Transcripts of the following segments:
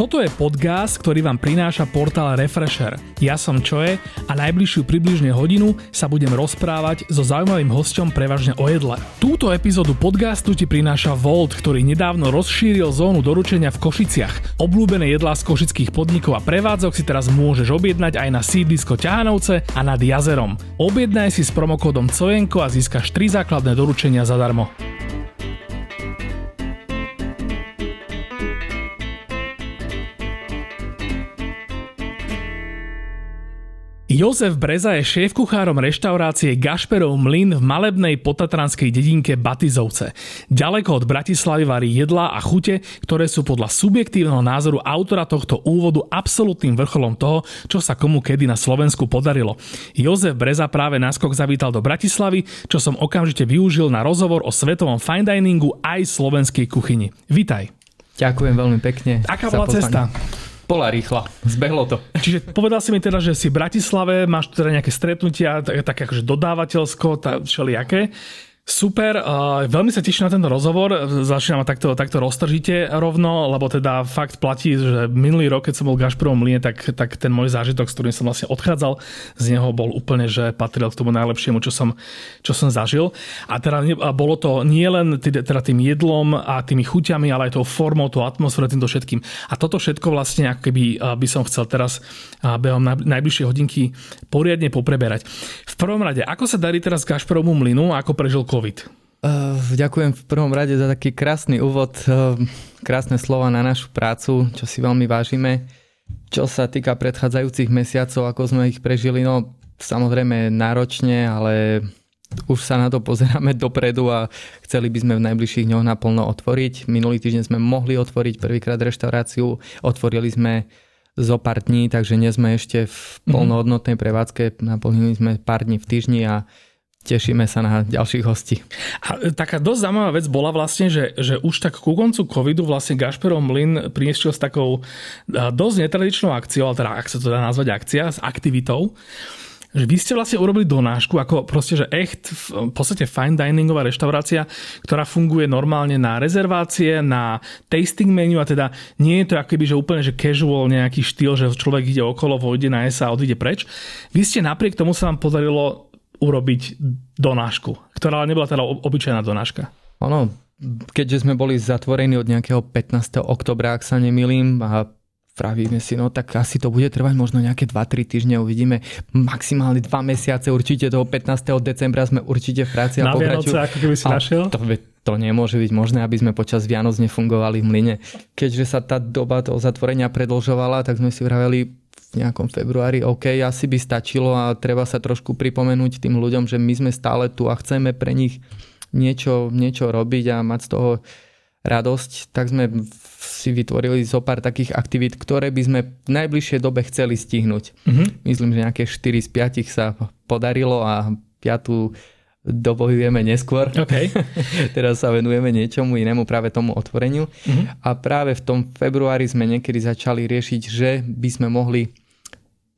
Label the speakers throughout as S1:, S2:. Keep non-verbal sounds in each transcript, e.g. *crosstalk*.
S1: Toto je podcast, ktorý vám prináša portál Refresher. Ja som Čoje a najbližšiu približne hodinu sa budem rozprávať so zaujímavým hostom prevažne o jedle. Túto epizódu podcastu ti prináša Volt, ktorý nedávno rozšíril zónu doručenia v Košiciach. Obľúbené jedlá z košických podnikov a prevádzok si teraz môžeš objednať aj na sídlisko Ťahanovce a nad jazerom. Objednaj si s promokódom COJENKO a získaš 3 základné doručenia zadarmo. Jozef Breza je šéf-kuchárom reštaurácie Gašperov Mlyn v malebnej potatranskej dedinke Batizovce. Ďaleko od Bratislavy varí jedlá a chute, ktoré sú podľa subjektívneho názoru autora tohto úvodu absolútnym vrcholom toho, čo sa komu kedy na Slovensku podarilo. Jozef Breza práve naskok zavítal do Bratislavy, čo som okamžite využil na rozhovor o svetovom fine diningu aj slovenskej kuchyni. Vítaj.
S2: Ďakujem veľmi pekne.
S1: Aká bola cesta?
S2: Bola rýchla. Zbehlo to.
S1: Čiže povedal si mi teda, že si v Bratislave, máš teda nejaké stretnutia, také tak akože dodávateľsko, tá, všelijaké. Super, veľmi sa teším na tento rozhovor, začínam takto, takto roztržite rovno, lebo teda fakt platí, že minulý rok, keď som bol v Gašprovom mline, tak, tak ten môj zážitok, s ktorým som vlastne odchádzal, z neho bol úplne, že patril k tomu najlepšiemu, čo som, čo som zažil. A teda a bolo to nie len teda tým jedlom a tými chuťami, ale aj tou formou, tou atmosférou, týmto všetkým. A toto všetko vlastne, ako keby by som chcel teraz behom najbližšie hodinky poriadne popreberať. V prvom rade, ako sa darí teraz Gašperovmu mlynu, ako prežil COVID?
S2: Uh, ďakujem v prvom rade za taký krásny úvod, uh, krásne slova na našu prácu, čo si veľmi vážime. Čo sa týka predchádzajúcich mesiacov, ako sme ich prežili, no samozrejme náročne, ale už sa na to pozeráme *laughs* dopredu a chceli by sme v najbližších dňoch naplno otvoriť. Minulý týždeň sme mohli otvoriť prvýkrát reštauráciu, otvorili sme zo pár dní, takže nie sme ešte v mhm. plnohodnotnej prevádzke, naplnili sme pár dní v týždni a tešíme sa na ďalších hostí.
S1: A taká dosť zaujímavá vec bola vlastne, že, že už tak ku koncu covidu vlastne Gašperov Mlin priniesol s takou dosť netradičnou akciou, ale teda ak sa to dá nazvať akcia, s aktivitou, že vy ste vlastne urobili donášku ako proste, že echt v podstate fine diningová reštaurácia, ktorá funguje normálne na rezervácie, na tasting menu a teda nie je to akoby, že úplne že casual nejaký štýl, že človek ide okolo, vojde na sa a odíde preč. Vy ste napriek tomu sa vám podarilo urobiť donášku, ktorá ale nebola teda obyčajná donáška.
S2: Ono, keďže sme boli zatvorení od nejakého 15. oktobra, ak sa nemýlim, a pravíme si, no tak asi to bude trvať možno nejaké 2-3 týždne, uvidíme maximálne 2 mesiace, určite toho 15. decembra sme určite v práci
S1: a Na Vianoce, ako keby si našiel?
S2: To, to nemôže byť možné, aby sme počas Vianoc nefungovali v mlyne. Keďže sa tá doba toho zatvorenia predlžovala, tak sme si vraveli, nejakom februári, OK, asi by stačilo a treba sa trošku pripomenúť tým ľuďom, že my sme stále tu a chceme pre nich niečo, niečo robiť a mať z toho radosť, tak sme si vytvorili zo pár takých aktivít, ktoré by sme v najbližšej dobe chceli stihnúť. Mm-hmm. Myslím, že nejaké 4 z 5 sa podarilo a 5 dobojujeme neskôr.
S1: Okay. *laughs*
S2: Teraz sa venujeme niečomu inému, práve tomu otvoreniu. Mm-hmm. A práve v tom februári sme niekedy začali riešiť, že by sme mohli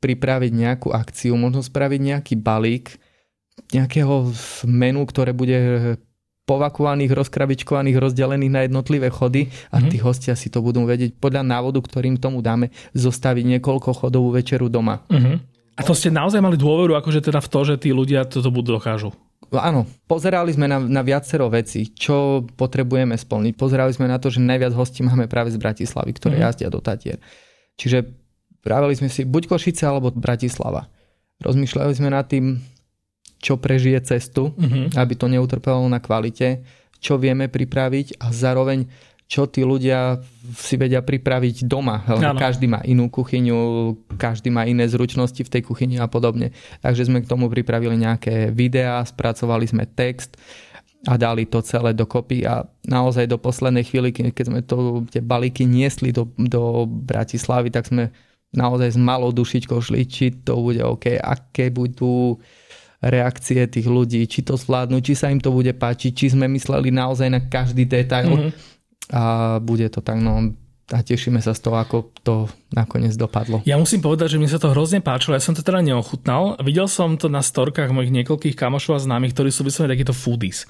S2: pripraviť nejakú akciu, možno spraviť nejaký balík nejakého menu, ktoré bude povakovaných, rozkrabičkovaných, rozdelených na jednotlivé chody a mm-hmm. tí hostia si to budú vedieť podľa návodu, ktorým tomu dáme, zostaviť niekoľko chodovú večeru doma.
S1: Mm-hmm. A to ste naozaj mali dôveru, akože teda v to, že tí ľudia toto budú dokážu?
S2: Áno, pozerali sme na, na viacero vecí, čo potrebujeme splniť. Pozerali sme na to, že najviac hostí máme práve z Bratislavy, ktoré mm-hmm. jazdia do Tatier. Čiže Pravili sme si buď Košice alebo Bratislava. Rozmýšľali sme nad tým, čo prežije cestu, uh-huh. aby to neutrpelo na kvalite, čo vieme pripraviť a zároveň čo tí ľudia si vedia pripraviť doma. Ano. Každý má inú kuchyňu, každý má iné zručnosti v tej kuchyni a podobne. Takže sme k tomu pripravili nejaké videá, spracovali sme text a dali to celé dokopy a naozaj do poslednej chvíli, keď sme to, tie balíky niesli do, do Bratislavy, tak sme naozaj s malou dušičkou šli, či to bude OK, aké budú reakcie tých ľudí, či to zvládnu, či sa im to bude páčiť, či sme mysleli naozaj na každý detail mm-hmm. a bude to tak, no a tešíme sa z toho, ako to nakoniec dopadlo.
S1: Ja musím povedať, že mi sa to hrozne páčilo, ja som to teda neochutnal. Videl som to na storkách mojich niekoľkých kamošov a známych, ktorí sú vyslovene takíto foodies.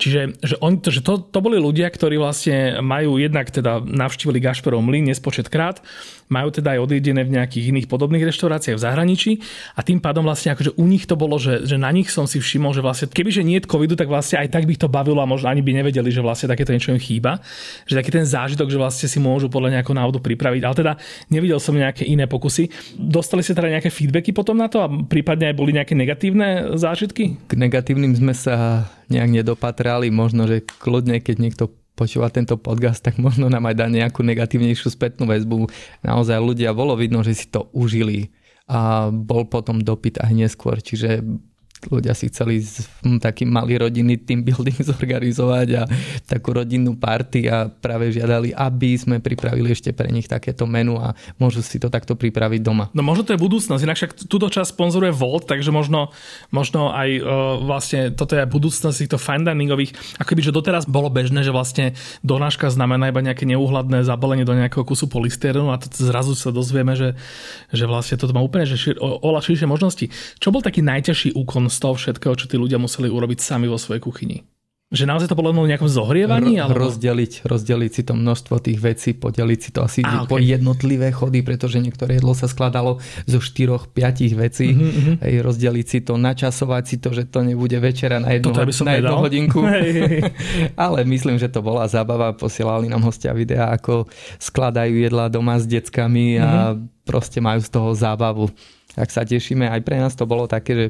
S1: Čiže že on, to, že to, to boli ľudia, ktorí vlastne majú jednak teda navštívili Gašperov mlyn nespočetkrát, majú teda aj odjedené v nejakých iných podobných reštauráciách v zahraničí a tým pádom vlastne akože u nich to bolo, že, že na nich som si všimol, že vlastne kebyže nie je covidu, tak vlastne aj tak by to bavilo a možno ani by nevedeli, že vlastne takéto niečo im chýba. Že taký ten zážitok, že vlastne si môžu podľa nejakého návodu pripraviť. Ale teda nevidel som nejaké iné pokusy. Dostali ste teda nejaké feedbacky potom na to a prípadne aj boli nejaké negatívne zážitky?
S2: K negatívnym sme sa nejak nedopatrali. Možno, že kľudne, keď niekto počúva tento podcast, tak možno nám aj dá nejakú negatívnejšiu spätnú väzbu. Naozaj ľudia, bolo vidno, že si to užili a bol potom dopyt aj neskôr, čiže ľudia si chceli taký malý rodinný team building *laughs* zorganizovať a takú rodinnú party a práve žiadali, aby sme pripravili ešte pre nich takéto menu a môžu si to takto pripraviť doma.
S1: No možno to je budúcnosť, inak však túto časť sponzoruje Volt, takže možno, možno aj uh, vlastne toto je budúcnosť týchto fine diningových, ako by, že doteraz bolo bežné, že vlastne donáška znamená iba nejaké neúhľadné zabalenie do nejakého kusu polystyrenu a to zrazu sa dozvieme, že, že vlastne toto má úplne že šir, oľa širšie možnosti. Čo bol taký najťažší úkon z toho všetkého, čo tí ľudia museli urobiť sami vo svojej kuchyni? Že naozaj to bolo o nejakom zohrievaní?
S2: Alebo... Rozdeliť, rozdeliť si to množstvo tých vecí, podeliť si to asi ah, okay. po jednotlivé chody, pretože niektoré jedlo sa skladalo zo 4-5 vecí. Mm-hmm. Hej, rozdeliť si to, načasovať si to, že to nebude večera na jednu, na jednu hodinku. *laughs* *laughs* Ale myslím, že to bola zábava. Posielali nám hostia videa, ako skladajú jedla doma s deckami a mm-hmm. proste majú z toho zábavu. Tak sa tešíme. Aj pre nás to bolo také, že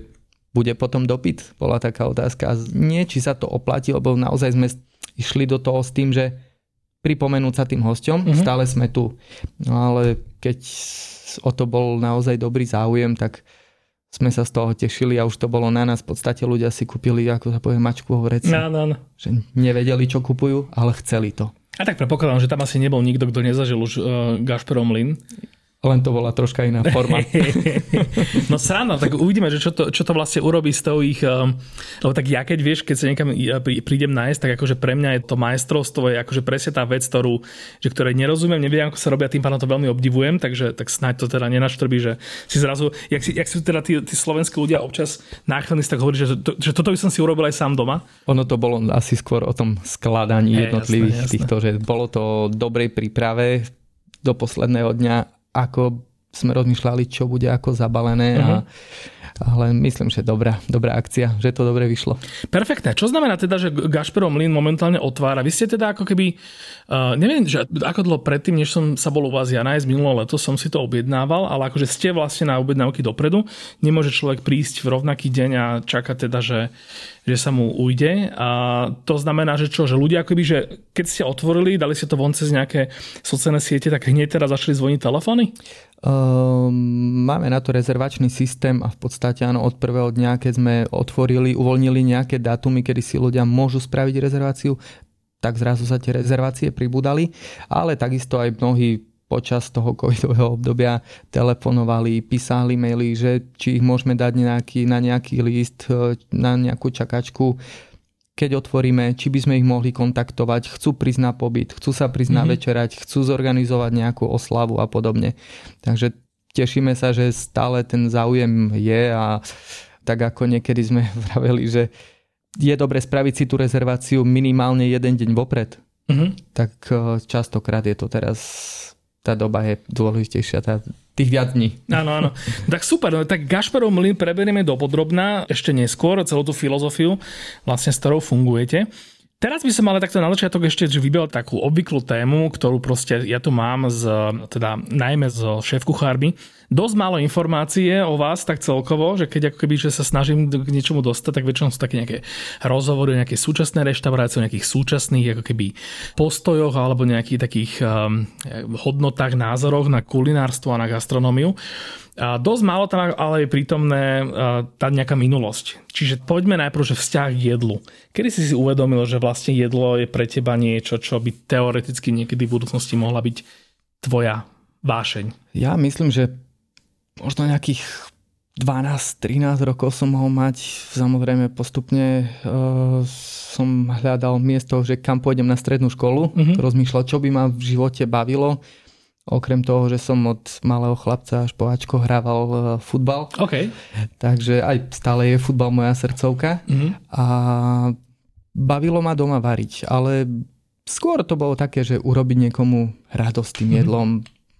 S2: bude potom dopyt? Bola taká otázka. Nie, či sa to oplatí, lebo naozaj sme išli do toho s tým, že pripomenúť sa tým hosťom, mm-hmm. stále sme tu. No ale keď o to bol naozaj dobrý záujem, tak sme sa z toho tešili a už to bolo na nás. V podstate ľudia si kúpili, ako sa povie, mačku vo vreci.
S1: No, no, no.
S2: Že nevedeli, čo kupujú, ale chceli to.
S1: A tak predpokladám, že tam asi nebol nikto, kto nezažil už uh, Gašperov mlyn
S2: len to bola troška iná forma. *laughs*
S1: no sranda, tak uvidíme, že čo to, čo to vlastne urobí s tou ich... Um, lebo tak ja keď vieš, keď sa niekam prídem nájsť, tak akože pre mňa je to majstrovstvo, je akože presne tá vec, ktorú, že ktorej nerozumiem, neviem, ako sa robia, tým pádom to veľmi obdivujem, takže tak snáď to teda nenaštrbí, že si zrazu, jak, si, jak si teda tí, tí slovenskí ľudia občas náchylní tak hovorí, že, to, že toto by som si urobil aj sám doma.
S2: Ono to bolo asi skôr o tom skladaní jednotlivých jasné, jasné. týchto, že bolo to dobrej príprave do posledného dňa ako sme rozmýšľali, čo bude ako zabalené uh-huh. a ale myslím, že dobrá, dobrá akcia, že to dobre vyšlo.
S1: Perfektné. Čo znamená teda, že Gašperov mlyn momentálne otvára? Vy ste teda ako keby, uh, neviem, že ako dlho predtým, než som sa bol u vás ja nájsť minulé leto, som si to objednával, ale akože ste vlastne na objednávky dopredu. Nemôže človek prísť v rovnaký deň a čakať teda, že, že sa mu ujde. A to znamená, že čo, že ľudia akoby, že keď ste otvorili, dali ste to von cez nejaké sociálne siete, tak hneď teraz začali zvoniť telefóny?
S2: Um, máme na to rezervačný systém a v podstate áno, od prvého dňa, keď sme otvorili, uvoľnili nejaké dátumy, kedy si ľudia môžu spraviť rezerváciu, tak zrazu sa tie rezervácie pribudali, ale takisto aj mnohí počas toho covidového obdobia telefonovali, písali maily, že či ich môžeme dať nejaký, na nejaký list, na nejakú čakačku keď otvoríme, či by sme ich mohli kontaktovať, chcú prísť na pobyt, chcú sa prísť mm-hmm. na večerať, chcú zorganizovať nejakú oslavu a podobne. Takže tešíme sa, že stále ten záujem je a tak ako niekedy sme *laughs* vraveli, že je dobre spraviť si tú rezerváciu minimálne jeden deň vopred. Mm-hmm. Tak eh, častokrát je to teraz tá doba je dôležitejšia, tá, tých viac dní.
S1: Áno, áno. Tak super, no, tak Gašperov mlyn preberieme do podrobná ešte neskôr, celú tú filozofiu, vlastne s ktorou fungujete. Teraz by som ale takto na začiatok ešte vybral takú obvyklú tému, ktorú proste ja tu mám z, teda najmä zo šéf kuchárby. Dosť málo informácie o vás tak celkovo, že keď ako keby že sa snažím k niečomu dostať, tak väčšinou sú také nejaké rozhovory o nejakej súčasnej reštaurácii, o nejakých súčasných ako keby postojoch alebo nejakých takých um, hodnotách, názoroch na kulinárstvo a na gastronómiu. A dosť málo tam ale je prítomné tá nejaká minulosť. Čiže poďme najprv, že vzťah k jedlu. Kedy si si uvedomil, že vlastne jedlo je pre teba niečo, čo by teoreticky niekedy v budúcnosti mohla byť tvoja vášeň?
S2: Ja myslím, že možno nejakých 12-13 rokov som mohol mať. Samozrejme postupne uh, som hľadal miesto, že kam pôjdem na strednú školu. Mm-hmm. Rozmýšľal, čo by ma v živote bavilo. Okrem toho, že som od malého chlapca až po Ačko hrával uh, futbal.
S1: Okay.
S2: Takže aj stále je futbal moja srdcovka. Mm-hmm. A bavilo ma doma variť, ale skôr to bolo také, že urobiť niekomu radosť tým mm-hmm. jedlom,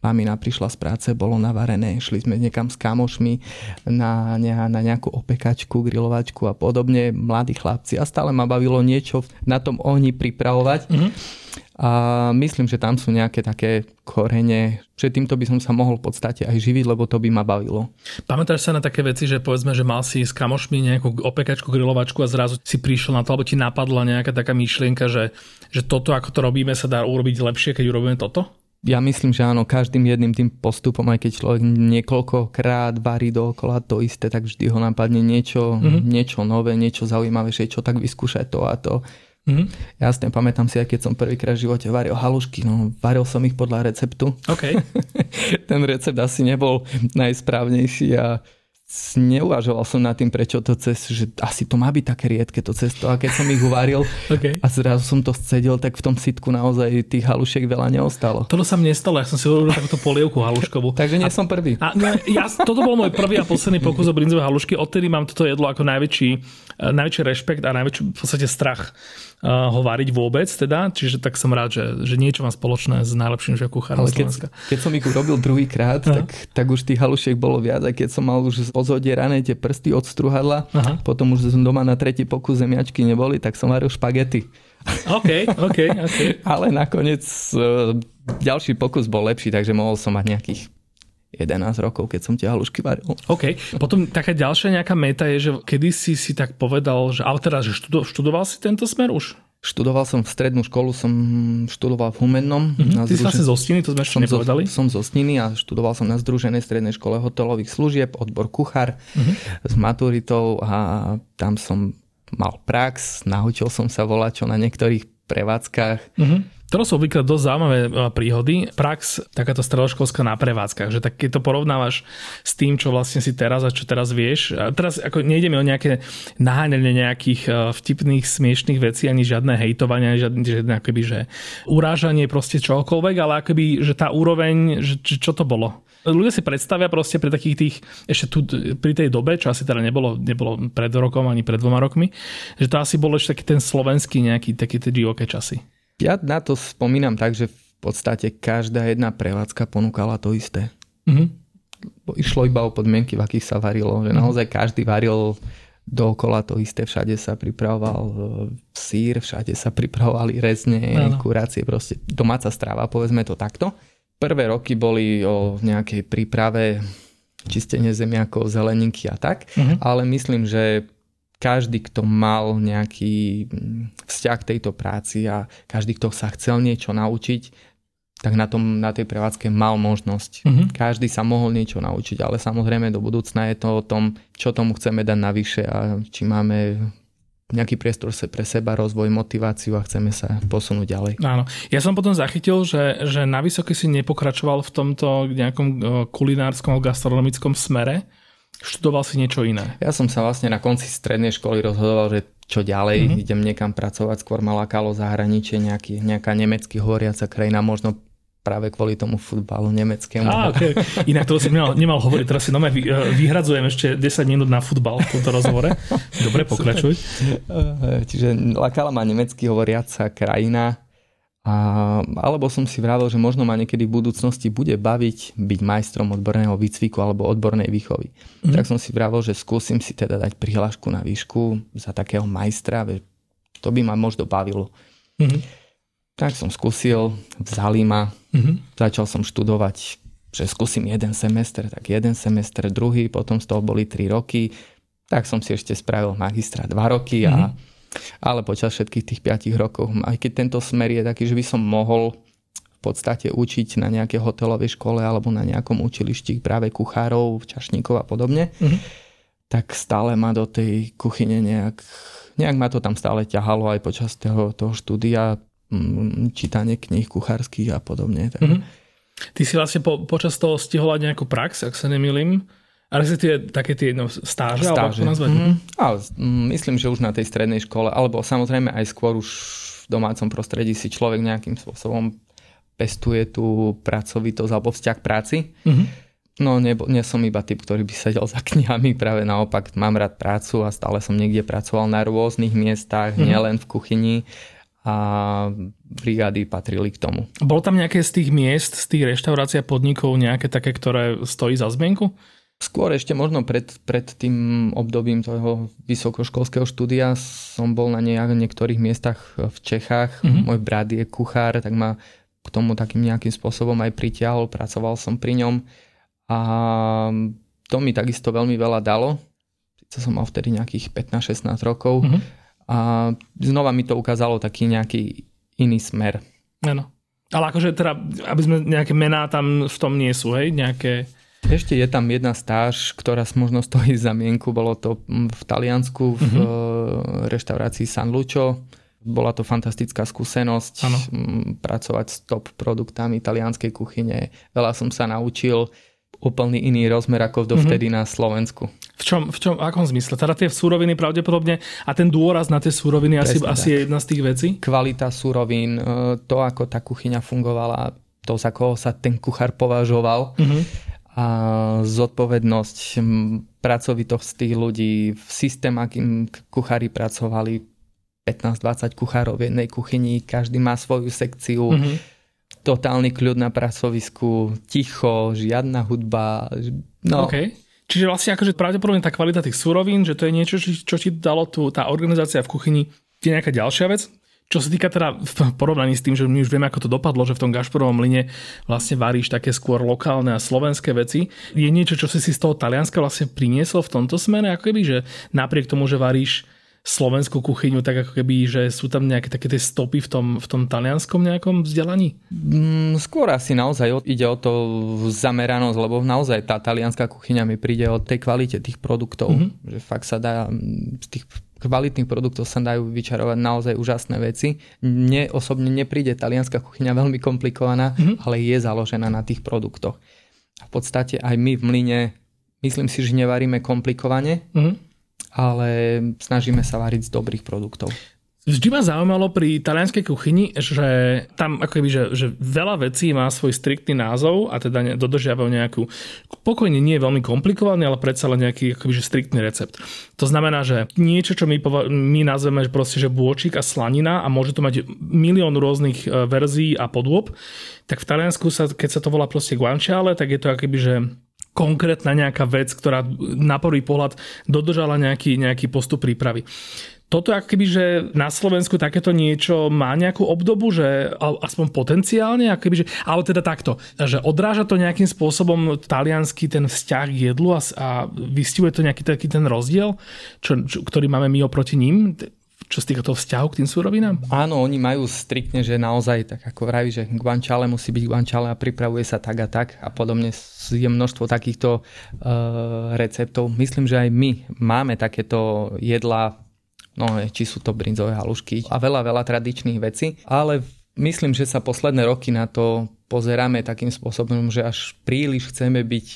S2: mamina prišla z práce, bolo navarené, šli sme niekam s kamošmi na, na nejakú opekačku, grilovačku a podobne, mladí chlapci a stále ma bavilo niečo na tom ohni pripravovať. Mm-hmm. A myslím, že tam sú nejaké také korene, že týmto by som sa mohol v podstate aj živiť, lebo to by ma bavilo.
S1: Pamätáš sa na také veci, že povedzme, že mal si s kamošmi nejakú opekačku, grilovačku a zrazu si prišiel na to, alebo ti napadla nejaká taká myšlienka, že, že toto, ako to robíme, sa dá urobiť lepšie, keď urobíme toto?
S2: Ja myslím, že áno, každým jedným tým postupom, aj keď človek niekoľkokrát varí dookola to isté, tak vždy ho napadne niečo, mm-hmm. niečo nové, niečo zaujímavejšie, čo tak vyskúšať to a to. Mm-hmm. Jasne, pamätám si, aj keď som prvýkrát v živote varil halušky, no varil som ich podľa receptu.
S1: Okay. *laughs*
S2: Ten recept asi nebol najsprávnejší a neuvažoval som nad tým, prečo to cez, že asi to má byť také riedke to cesto a keď som ich uvaril *laughs* okay. a zrazu som to scedil, tak v tom sitku naozaj tých halušiek veľa neostalo.
S1: Toto sa mne nestalo, ja som si urobil takúto polievku haluškovú. *laughs*
S2: Takže nie a, som prvý.
S1: A, no, ja, toto bol môj prvý a posledný pokus o brinzové halušky, odtedy mám toto jedlo ako najväčší, najväčší rešpekt a najväčší v podstate strach ho variť vôbec teda, čiže tak som rád, že, že niečo má spoločné s najlepším že kuchárom
S2: Ale keď, keď som ich urobil druhýkrát, tak, tak už tých halušiek bolo viac a keď som mal už ozodierané tie prsty od struhadla, Aha. potom už som doma na tretí pokus zemiačky neboli, tak som varil špagety.
S1: OK, OK, OK. *laughs*
S2: Ale nakoniec uh, ďalší pokus bol lepší, takže mohol som mať nejakých 11 rokov, keď som tie halušky varil.
S1: OK. Potom taká ďalšia nejaká meta je, že kedy si si tak povedal, že, ale teda, že študo, študoval si tento smer už?
S2: Študoval som v strednú školu, som študoval v Humennom.
S1: Mm-hmm. Ty si vlastne zo Stiny, to sme ešte nepovedali.
S2: Zo, som zo Stiny a študoval som na Združenej strednej škole hotelových služieb, odbor kuchár mm-hmm. s maturitou a tam som mal prax, naučil som sa volať čo na niektorých prevádzkach. Mm-hmm
S1: to sú obvykle dosť zaujímavé e, príhody. Prax, takáto stredoškolská na prevádzkach, že tak keď to porovnávaš s tým, čo vlastne si teraz a čo teraz vieš. A teraz ako nejdeme o nejaké naháňanie nejakých e, vtipných, smiešných vecí, ani žiadne hejtovanie, ani žiadne, žiadne akoby, že urážanie proste čokoľvek, ale akoby, že tá úroveň, že, čo to bolo. Ľudia si predstavia proste pri takých tých, ešte tu pri tej dobe, čo asi teda nebolo, nebolo pred rokom ani pred dvoma rokmi, že to asi bolo ešte taký ten slovenský nejaký, taký tie divoké časy.
S2: Ja na to spomínam tak, že v podstate každá jedna prevádzka ponúkala to isté. Mm-hmm. Išlo iba o podmienky, v akých sa varilo. Že mm-hmm. naozaj každý varil dookola to isté, všade sa pripravoval e, sír, všade sa pripravovali rezne, no. kurácie, proste domáca strava, povedzme to takto. Prvé roky boli o nejakej príprave čistenie zemiakov, zeleninky a tak, mm-hmm. ale myslím, že každý, kto mal nejaký mm, vzťah k tejto práci a každý, kto sa chcel niečo naučiť, tak na, tom, na tej prevádzke mal možnosť. Mm-hmm. Každý sa mohol niečo naučiť, ale samozrejme do budúcna je to o tom, čo tomu chceme dať navyše a či máme nejaký priestor pre seba, rozvoj, motiváciu a chceme sa posunúť ďalej.
S1: Áno. Ja som potom zachytil, že, že na vysoké si nepokračoval v tomto nejakom eh, kulinárskom, gastronomickom smere, Študoval si niečo iné?
S2: Ja som sa vlastne na konci strednej školy rozhodoval, že čo ďalej, mm-hmm. idem niekam pracovať, skôr ma lákalo zahraničie, nejaký, nejaká nemecky hovoriaca krajina, možno práve kvôli tomu futbalu nemeckému.
S1: Á, okay. Inak to si nemal, nemal hovoriť, teraz si nové eh, vyhradzujem ešte 10 minút na futbal v tomto rozhovore. *laughs* Dobre, pokračuj.
S2: Eh, čiže lakala ma nemecky hovoriaca krajina, a, alebo som si vravel, že možno ma niekedy v budúcnosti bude baviť byť majstrom odborného výcviku alebo odbornej výchovy. Mm. Tak som si vravel, že skúsim si teda dať prihlášku na výšku za takého majstra, to by ma možno bavilo. Mm. Tak som skúsil, vzali ma, mm. začal som študovať, že skúsim jeden semester, tak jeden semester, druhý, potom z toho boli 3 roky, tak som si ešte spravil magistra 2 roky a mm ale počas všetkých tých 5 rokov, aj keď tento smer je taký, že by som mohol v podstate učiť na nejakej hotelovej škole alebo na nejakom učilišti práve kuchárov, čašníkov a podobne, mm-hmm. tak stále ma do tej kuchyne nejak, nejak ma to tam stále ťahalo aj počas toho, toho štúdia, mm, čítanie kníh kuchárskych a podobne. Tak. Mm-hmm.
S1: Ty si vlastne po, počas toho stihol nejakú prax, ak sa nemýlim, A respektíve také tie no, stáže, stáže. alebo ako nazvať?
S2: Mm-hmm. A, myslím, že už na tej strednej škole, alebo samozrejme aj skôr už v domácom prostredí si človek nejakým spôsobom pestuje tú pracovitosť alebo vzťah práci. Mm-hmm. No nie, nie som iba typ, ktorý by sedel za *laughs* knihami, práve naopak mám rád prácu a stále som niekde pracoval na rôznych miestach, mm-hmm. nielen v kuchyni a brigády patrili k tomu.
S1: Bolo tam nejaké z tých miest, z tých reštaurácií a podnikov nejaké také, ktoré stojí za zmienku?
S2: Skôr ešte možno pred, pred tým obdobím toho vysokoškolského štúdia som bol na niektorých miestach v Čechách. Mm-hmm. Môj brat je kuchár, tak ma k tomu takým nejakým spôsobom aj pritiahol, pracoval som pri ňom a to mi takisto veľmi veľa dalo. Sice som mal vtedy nejakých 15-16 rokov mm-hmm. a znova mi to ukázalo taký nejaký iný smer.
S1: Áno. Ale akože teda, aby sme nejaké mená tam v tom nie sú, hej? Nejaké...
S2: Ešte je tam jedna stáž, ktorá možno stojí za mienku. Bolo to v Taliansku v mm-hmm. reštaurácii San Lucio. Bola to fantastická skúsenosť ano. pracovať s top produktami talianskej kuchyne. Veľa som sa naučil úplný iný rozmer ako dovtedy mm-hmm. na Slovensku.
S1: V čom, v čom, akom zmysle? Teda tie súroviny pravdepodobne a ten dôraz na tie súroviny asi, asi je jedna z tých vecí?
S2: Kvalita súrovín, e, to ako tá kuchyňa fungovala, to za koho sa ten kuchár považoval. Mm-hmm a zodpovednosť, pracovitosť tých ľudí, systém, akým kuchári pracovali, 15-20 kuchárov v jednej kuchyni, každý má svoju sekciu, mm-hmm. totálny kľud na pracovisku, ticho, žiadna hudba. No.
S1: Okay. Čiže vlastne akože pravdepodobne tá kvalita tých surovín, že to je niečo, čo ti dalo tu, tá organizácia v kuchyni, je nejaká ďalšia vec? Čo sa týka teda v porovnaní s tým, že my už vieme, ako to dopadlo, že v tom gašporovom mlyne vlastne varíš také skôr lokálne a slovenské veci, je niečo, čo si si z toho Talianska vlastne priniesol v tomto smere, ako keby, že napriek tomu, že varíš slovenskú kuchyňu, tak ako keby, že sú tam nejaké také tie stopy v tom, v tom talianskom nejakom vzdelaní?
S2: Mm, skôr asi naozaj ide o to zameranosť, lebo naozaj tá talianská kuchyňa mi príde o tej kvalite tých produktov, mm-hmm. že fakt sa dá z tých kvalitných produktov sa dajú vyčarovať naozaj úžasné veci. Mne osobne nepríde talianská kuchyňa *laughs* veľmi komplikovaná, mm-hmm. ale je založená na tých produktoch. A v podstate aj my v mlyne, myslím si, že nevaríme komplikovane, mm-hmm. ale snažíme sa variť z dobrých produktov.
S1: Vždy ma zaujímalo pri talianskej kuchyni, že tam akoby, že, že veľa vecí má svoj striktný názov a teda dodržiavajú nejakú, pokojne nie je veľmi komplikovaný, ale predsa len nejaký akoby, že striktný recept. To znamená, že niečo, čo my, pova- my nazveme proste, že bôčik a slanina a môže to mať milión rôznych e, verzií a podôb, tak v Taliansku sa, keď sa to volá proste guanciale, tak je to akoby, že konkrétna nejaká vec, ktorá na prvý pohľad dodržala nejaký, nejaký postup prípravy toto akoby, že na Slovensku takéto niečo má nejakú obdobu, že aspoň potenciálne, akoby, že, ale teda takto, že odráža to nejakým spôsobom taliansky ten vzťah k jedlu a, a vystihuje to nejaký taký ten rozdiel, čo, čo, ktorý máme my oproti ním, čo sa týka vzťahu k tým súrovinám?
S2: Áno, oni majú striktne, že naozaj, tak ako vraví, že guanciale musí byť guanciale a pripravuje sa tak a tak a podobne je množstvo takýchto uh, receptov. Myslím, že aj my máme takéto jedlá no či sú to brinzové halušky a veľa, veľa tradičných vecí, ale myslím, že sa posledné roky na to pozeráme takým spôsobom, že až príliš chceme byť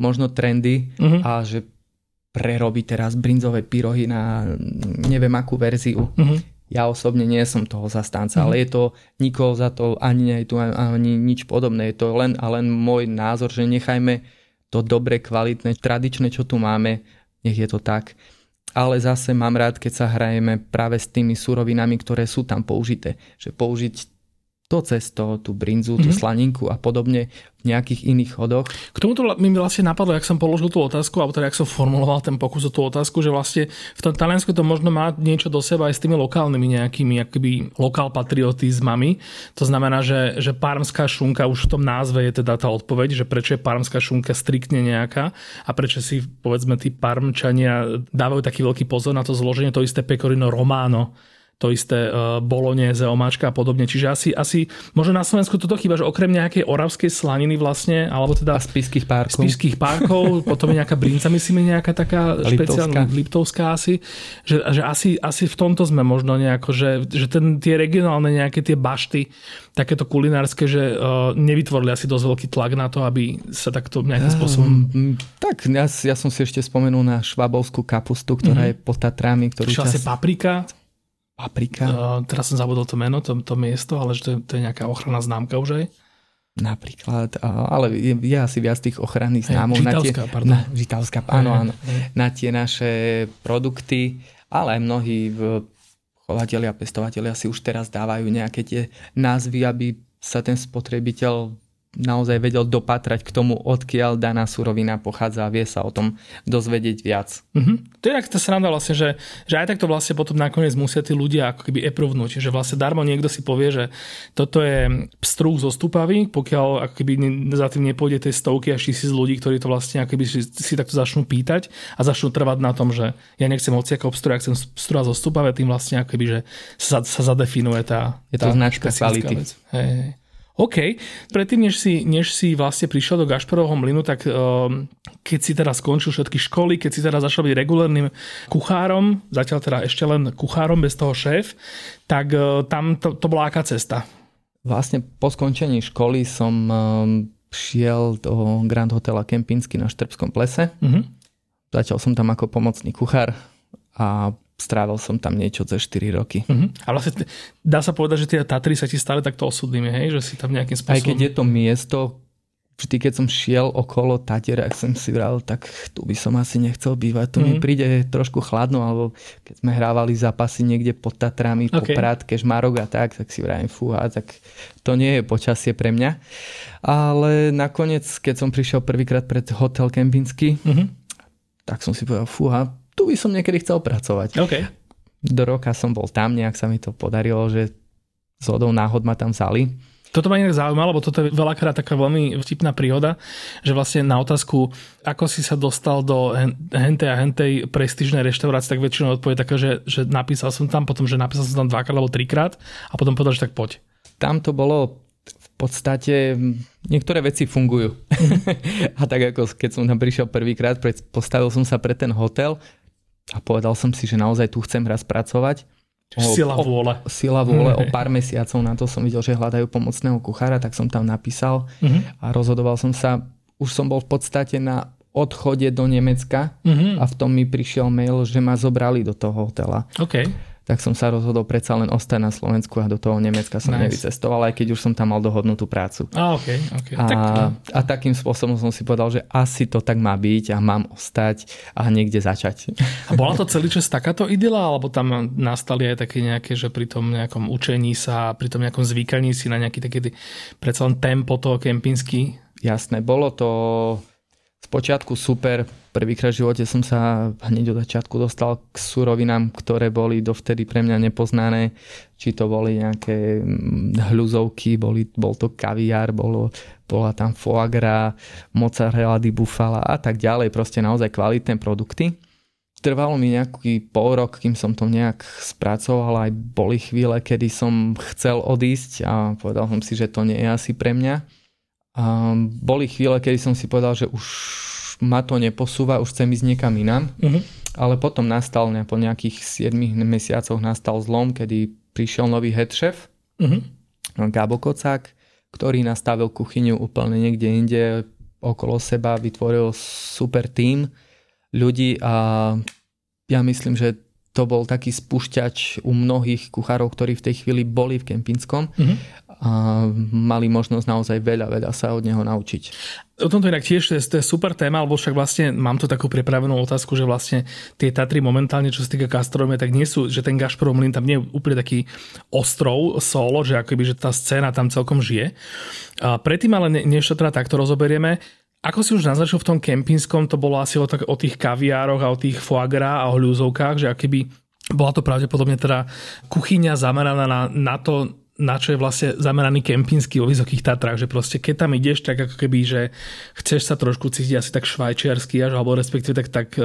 S2: možno trendy uh-huh. a že prerobiť teraz brinzové pyrohy na neviem akú verziu. Uh-huh. Ja osobne nie som toho zastánca, uh-huh. ale je to nikoho za to ani tu ani nič podobné. Je to len a len môj názor, že nechajme to dobre, kvalitné, tradičné, čo tu máme, nech je to tak ale zase mám rád, keď sa hrajeme práve s tými surovinami, ktoré sú tam použité. Že použiť to cesto, tú brinzu, tú mm-hmm. slaninku a podobne v nejakých iných chodoch.
S1: K tomuto mi vlastne napadlo, ak som položil tú otázku, alebo teda ak som formuloval ten pokus o tú otázku, že vlastne v tom Taliansku to možno má niečo do seba aj s tými lokálnymi nejakými akoby lokál patriotizmami. To znamená, že, že parmská šunka už v tom názve je teda tá odpoveď, že prečo je parmská šunka striktne nejaká a prečo si povedzme tí parmčania dávajú taký veľký pozor na to zloženie, to isté pecorino romano to isté uh, bolognese, omáčka a podobne. Čiže asi, asi možno na Slovensku toto chýba, že okrem nejakej oravskej slaniny vlastne, alebo teda...
S2: A spíských párkov.
S1: Spíských párkov, *laughs* potom je nejaká brinca, myslím, nejaká taká špeciálna, liptovská asi, že, že asi, asi v tomto sme možno nejako, že, že ten, tie regionálne nejaké tie bašty, takéto kulinárske, že uh, nevytvorili asi dosť veľký tlak na to, aby sa takto nejakým spôsobom... Um,
S2: tak, ja, ja som si ešte spomenul na švabovskú kapustu, ktorá mm-hmm. je pod Tatrami. Ktorú
S1: Čo čas... asi paprika?
S2: Paprika?
S1: Uh, teraz som zabudol to meno, to, to miesto, ale že to, je, to je nejaká ochranná známka už aj.
S2: Napríklad, ale je, je asi viac tých ochranných známov.
S1: na tie, pardon.
S2: Na, žitavská, áno, áno. Na tie naše produkty, ale aj mnohí chovatelia, pestovatelia si už teraz dávajú nejaké tie názvy, aby sa ten spotrebiteľ naozaj vedel dopatrať k tomu, odkiaľ daná surovina pochádza a vie sa o tom dozvedieť viac.
S1: Mm-hmm. To je tak tá sranda vlastne, že, že aj takto vlastne potom nakoniec musia tí ľudia ako keby eprovnúť, že vlastne darmo niekto si povie, že toto je pstrúh zo stupavy, pokiaľ ako keby za tým nepôjde tie stovky až tisíc ľudí, ktorí to vlastne ako keby si, si takto začnú pýtať a začnú trvať na tom, že ja nechcem hociako obstrúh, ja chcem pstrúha zo stupave, tým vlastne ako keby, že sa, sa zadefinuje tá,
S2: je to tá značka kvality.
S1: Hej, hej. OK. Predtým, než si, než si vlastne prišiel do Gašperovho mlynu, tak um, keď si teda skončil všetky školy, keď si teda začal byť regulárnym kuchárom, zatiaľ teda ešte len kuchárom bez toho šéf, tak uh, tam to, to bola aká cesta?
S2: Vlastne po skončení školy som um, šiel do Grand Hotela Kempinsky na Štrbskom plese. Uh-huh. Začal som tam ako pomocný kuchár a strávil som tam niečo za 4 roky.
S1: Uh-huh. A vlastne dá sa povedať, že tie Tatry sa ti stali takto osudnými, hej? Že si tam nejakým spôsobom...
S2: Aj keď je to miesto, vždy keď som šiel okolo Tatiera, ak som si vral, tak tu by som asi nechcel bývať. Tu uh-huh. mi mhm. príde trošku chladno, alebo keď sme hrávali zápasy niekde pod Tatrami, okay. po Prátke, Žmarok a tak, tak si vravím, fúha, tak to nie je počasie pre mňa. Ale nakoniec, keď som prišiel prvýkrát pred hotel Kempinsky, uh-huh. tak som si povedal, fúha, tu by som niekedy chcel pracovať.
S1: Okay.
S2: Do roka som bol tam, nejak sa mi to podarilo, že z hodou náhod ma tam vzali.
S1: Toto ma inak zaujímalo, lebo toto je veľakrát taká veľmi vtipná príhoda, že vlastne na otázku, ako si sa dostal do hentej a hentej prestížnej reštaurácie, tak väčšinou odpovie taká, že, že napísal som tam, potom, že napísal som tam dvakrát alebo trikrát a potom povedal, že tak poď.
S2: Tam to bolo v podstate niektoré veci fungujú. *laughs* a tak ako keď som tam prišiel prvýkrát, postavil som sa pre ten hotel, a povedal som si, že naozaj tu chcem raz pracovať.
S1: O, sila vôle.
S2: O, sila vôle. O pár mesiacov na to som videl, že hľadajú pomocného kuchára, tak som tam napísal uh-huh. a rozhodoval som sa. Už som bol v podstate na odchode do Nemecka uh-huh. a v tom mi prišiel mail, že ma zobrali do toho hotela.
S1: Okay
S2: tak som sa rozhodol predsa len ostať na Slovensku a do toho Nemecka som nice. nevycestoval, aj keď už som tam mal dohodnutú prácu.
S1: A, okay, okay.
S2: A, tak... a takým spôsobom som si povedal, že asi to tak má byť a mám ostať a niekde začať.
S1: A bola to celý čas takáto idyla, alebo tam nastali aj také nejaké, že pri tom nejakom učení sa, pri tom nejakom zvykaní si na nejaký taký predsa len tempo toho kempinsky?
S2: Jasné, bolo to Spočiatku super, prvýkrát v živote som sa hneď od začiatku dostal k surovinám, ktoré boli dovtedy pre mňa nepoznané. Či to boli nejaké mm, hľuzovky, boli, bol to kaviár, bolo, bola tam foie gras, mozzarella di bufala a tak ďalej. Proste naozaj kvalitné produkty. Trvalo mi nejaký pol rok, kým som to nejak spracoval. Aj boli chvíle, kedy som chcel odísť a povedal som si, že to nie je asi pre mňa a boli chvíle, kedy som si povedal, že už ma to neposúva, už chcem ísť niekam inám. Uh-huh. Ale potom nastal, ne, po nejakých 7 mesiacoch nastal zlom, kedy prišiel nový head chef, uh-huh. Gabo Kocák, ktorý nastavil kuchyňu úplne niekde inde okolo seba, vytvoril super tým ľudí a ja myslím, že to bol taký spúšťač u mnohých kuchárov, ktorí v tej chvíli boli v Kempinskom uh-huh. A mali možnosť naozaj veľa, veľa sa od neho naučiť.
S1: O tomto inak tiež to je, super téma, lebo však vlastne mám tu takú pripravenú otázku, že vlastne tie Tatry momentálne, čo sa týka gastronomie, tak nie sú, že ten Gašporov mlyn tam nie je úplne taký ostrov, solo, že akoby, že tá scéna tam celkom žije. A predtým ale, než to teda takto rozoberieme, ako si už naznačil v tom kempinskom, to bolo asi o, tak, o tých kaviároch a o tých foie a o hľúzovkách, že akoby bola to pravdepodobne teda kuchyňa zameraná na, na to, na čo je vlastne zameraný kempinský vo Vysokých Tatrách, že proste keď tam ideš, tak ako keby, že chceš sa trošku cítiť asi tak švajčiarsky až, alebo respektíve tak, tak e,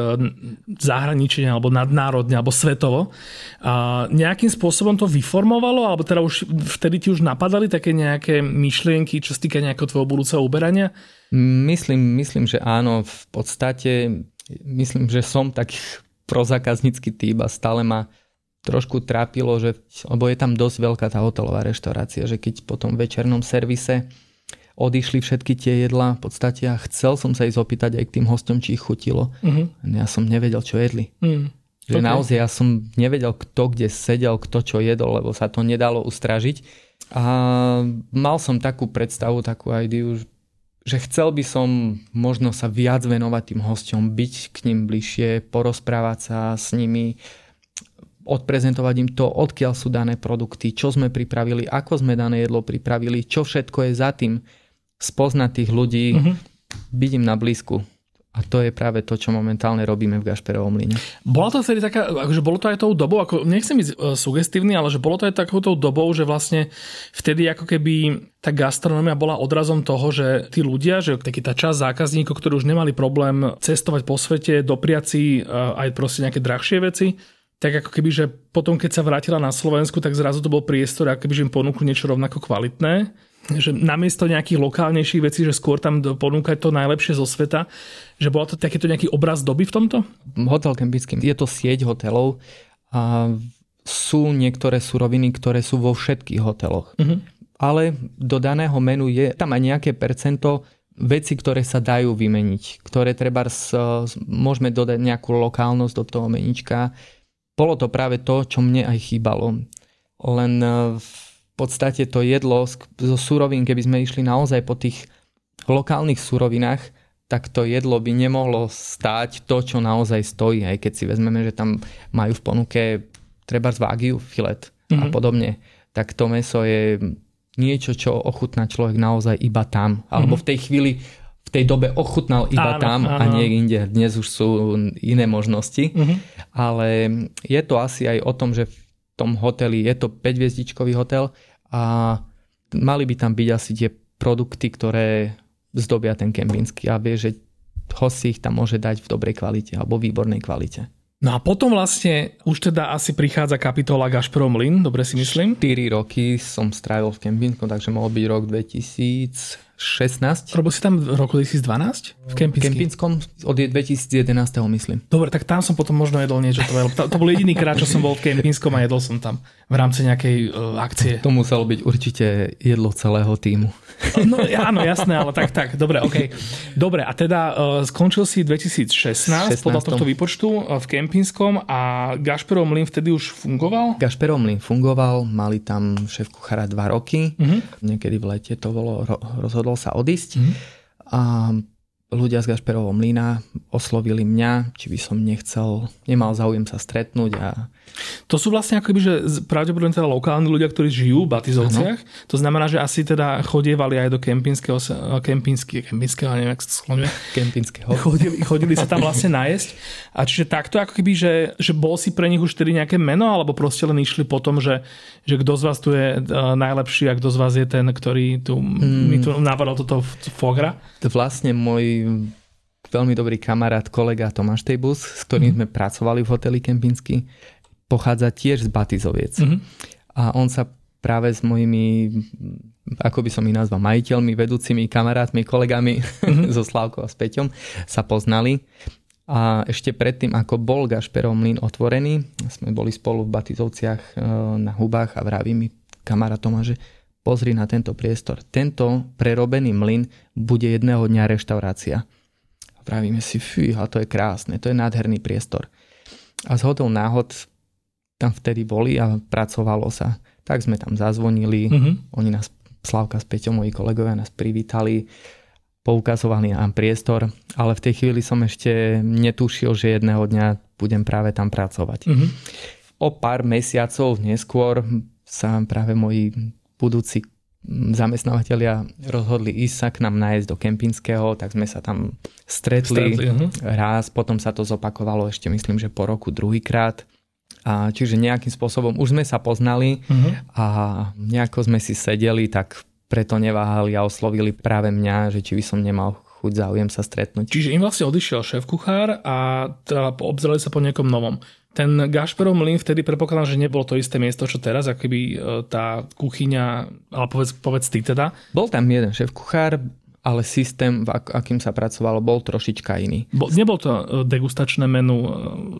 S1: zahranične, alebo nadnárodne, alebo svetovo. A nejakým spôsobom to vyformovalo, alebo teda už vtedy ti už napadali také nejaké myšlienky, čo týka nejakého tvojho budúceho uberania?
S2: Myslím, myslím, že áno. V podstate myslím, že som taký *laughs* prozakaznícky typ a stále ma trošku trápilo, že, lebo je tam dosť veľká tá hotelová reštaurácia, že keď po tom večernom servise odišli všetky tie jedlá v podstate a chcel som sa ísť opýtať aj k tým hostom, či ich chutilo. Uh-huh. Ja som nevedel, čo jedli. Uh-huh. Že okay. naozaj ja som nevedel, kto kde sedel, kto čo jedol, lebo sa to nedalo ustražiť. A mal som takú predstavu, takú ideu, že chcel by som možno sa viac venovať tým hostom, byť k ním bližšie, porozprávať sa s nimi, odprezentovať im to, odkiaľ sú dané produkty, čo sme pripravili, ako sme dané jedlo pripravili, čo všetko je za tým, spoznať tých ľudí, uh-huh. byť im na blízku. A to je práve to, čo momentálne robíme v Gašperovom líne.
S1: Bola to vtedy taká, akože bolo to aj tou dobou, ako nechcem byť e, sugestívny, ale že bolo to aj takouto dobou, že vlastne vtedy ako keby tá gastronomia bola odrazom toho, že tí ľudia, že taký tá časť zákazníkov, ktorí už nemali problém cestovať po svete, dopriať si e, aj proste nejaké drahšie veci, tak ako keby, že potom, keď sa vrátila na Slovensku, tak zrazu to bol priestor, ako keby, že im ponúkli niečo rovnako kvalitné že namiesto nejakých lokálnejších vecí, že skôr tam ponúkať to najlepšie zo sveta, že bolo to takéto nejaký obraz doby v tomto?
S2: Hotel Kempinský je to sieť hotelov a sú niektoré suroviny, ktoré sú vo všetkých hoteloch. Uh-huh. Ale do daného menu je tam aj nejaké percento veci, ktoré sa dajú vymeniť, ktoré treba môžeme dodať nejakú lokálnosť do toho menička bolo to práve to, čo mne aj chýbalo. Len e, v podstate to jedlo zo surovín, keby sme išli naozaj po tých lokálnych surovinách, tak to jedlo by nemohlo stáť to, čo naozaj stojí. Aj keď si vezmeme, že tam majú v ponuke treba z Wagyu filet mm-hmm. a mhm. podobne, tak to meso je niečo, čo ochutná človek naozaj iba tam. Alebo mm-hmm. v tej chvíli tej dobe ochutnal iba áno, tam áno. a nie inde. Dnes už sú iné možnosti. Uh-huh. Ale je to asi aj o tom, že v tom hoteli je to 5-hviezdičkový hotel a mali by tam byť asi tie produkty, ktoré zdobia ten kempinský a vie, že host si ich tam môže dať v dobrej kvalite alebo výbornej kvalite.
S1: No a potom vlastne už teda asi prichádza kapitola Gašprom Lin, dobre si myslím?
S2: 4 roky som strávil v Kempinsku, takže mohol byť rok 2000 16.
S1: Robil si tam v roku 2012?
S2: V Kempinskom? Kempinskom od 2011. myslím.
S1: Dobre, tak tam som potom možno jedol niečo. To, to bol jediný krát, čo som bol v Kempinskom a jedol som tam v rámci nejakej uh, akcie.
S2: To muselo byť určite jedlo celého týmu.
S1: No áno, jasné, ale tak, tak, dobre, OK. Dobre, a teda uh, skončil si 2016 16. podľa tohto výpočtu uh, v Kempinskom a Gašperov Mlin vtedy už fungoval?
S2: Gašperov Mlin fungoval, mali tam šéf kuchára dva roky, uh-huh. niekedy v lete to bolo, rozhodol rozhodol sa odísť mm. a ľudia z Gašperovho mlyna oslovili mňa, či by som nechcel, nemal záujem sa stretnúť a
S1: to sú vlastne akoby, že pravdepodobne teda lokálni ľudia, ktorí žijú v Batizovciach. Ano. To znamená, že asi teda chodievali aj do kempinského, kempinského, kempinského, neviem, jak sa to skloňuje. *laughs*
S2: Kempinského.
S1: Chodili, chodili sa tam vlastne nájsť. A čiže takto ako keby, že, že bol si pre nich už tedy nejaké meno, alebo proste len išli po tom, že, že kto z vás tu je uh, najlepší a kto z vás je ten, ktorý tu, hmm. mi tu napadol toto fogra?
S2: Vlastne môj veľmi dobrý kamarát, kolega Tomáš Tejbus, s ktorým mm. sme pracovali v hoteli Kempinsky pochádza tiež z Batizoviec. Mm-hmm. A on sa práve s mojimi, ako by som ich nazval, majiteľmi, vedúcimi kamarátmi, kolegami mm-hmm. *laughs* so Slavkou a s Peťom sa poznali. A ešte predtým, ako bol Gašperov mlyn otvorený, sme boli spolu v Batizovciach e, na hubách a vraví mi kamarát Tomáš, že pozri na tento priestor. Tento prerobený mlyn bude jedného dňa reštaurácia. A vravíme si, fú, a to je krásne, to je nádherný priestor. A z hodou náhod tam vtedy boli a pracovalo sa. Tak sme tam zazvonili, mm-hmm. oni nás, Slavka s Peťom, moji kolegovia nás privítali, poukazovali nám priestor, ale v tej chvíli som ešte netušil, že jedného dňa budem práve tam pracovať. Mm-hmm. O pár mesiacov neskôr sa práve moji budúci zamestnávateľia rozhodli ísť sa k nám nájsť do Kempinského, tak sme sa tam stretli, stretli uh-huh. raz, potom sa to zopakovalo ešte myslím, že po roku druhýkrát A čiže nejakým spôsobom už sme sa poznali uh-huh. a nejako sme si sedeli, tak preto neváhali a oslovili práve mňa, že či by som nemal chuť záujem sa stretnúť.
S1: Čiže im vlastne odišiel šéf kuchár a teda obzreli sa po niekom novom. Ten Gašperov mlyn vtedy predpokladám, že nebolo to isté miesto, čo teraz, ako keby e, tá kuchyňa, ale povedz, povedz ty teda.
S2: Bol tam jeden šéf kuchár, ale systém, akým sa pracovalo, bol trošička iný.
S1: Bo, nebol to e, degustačné menu e,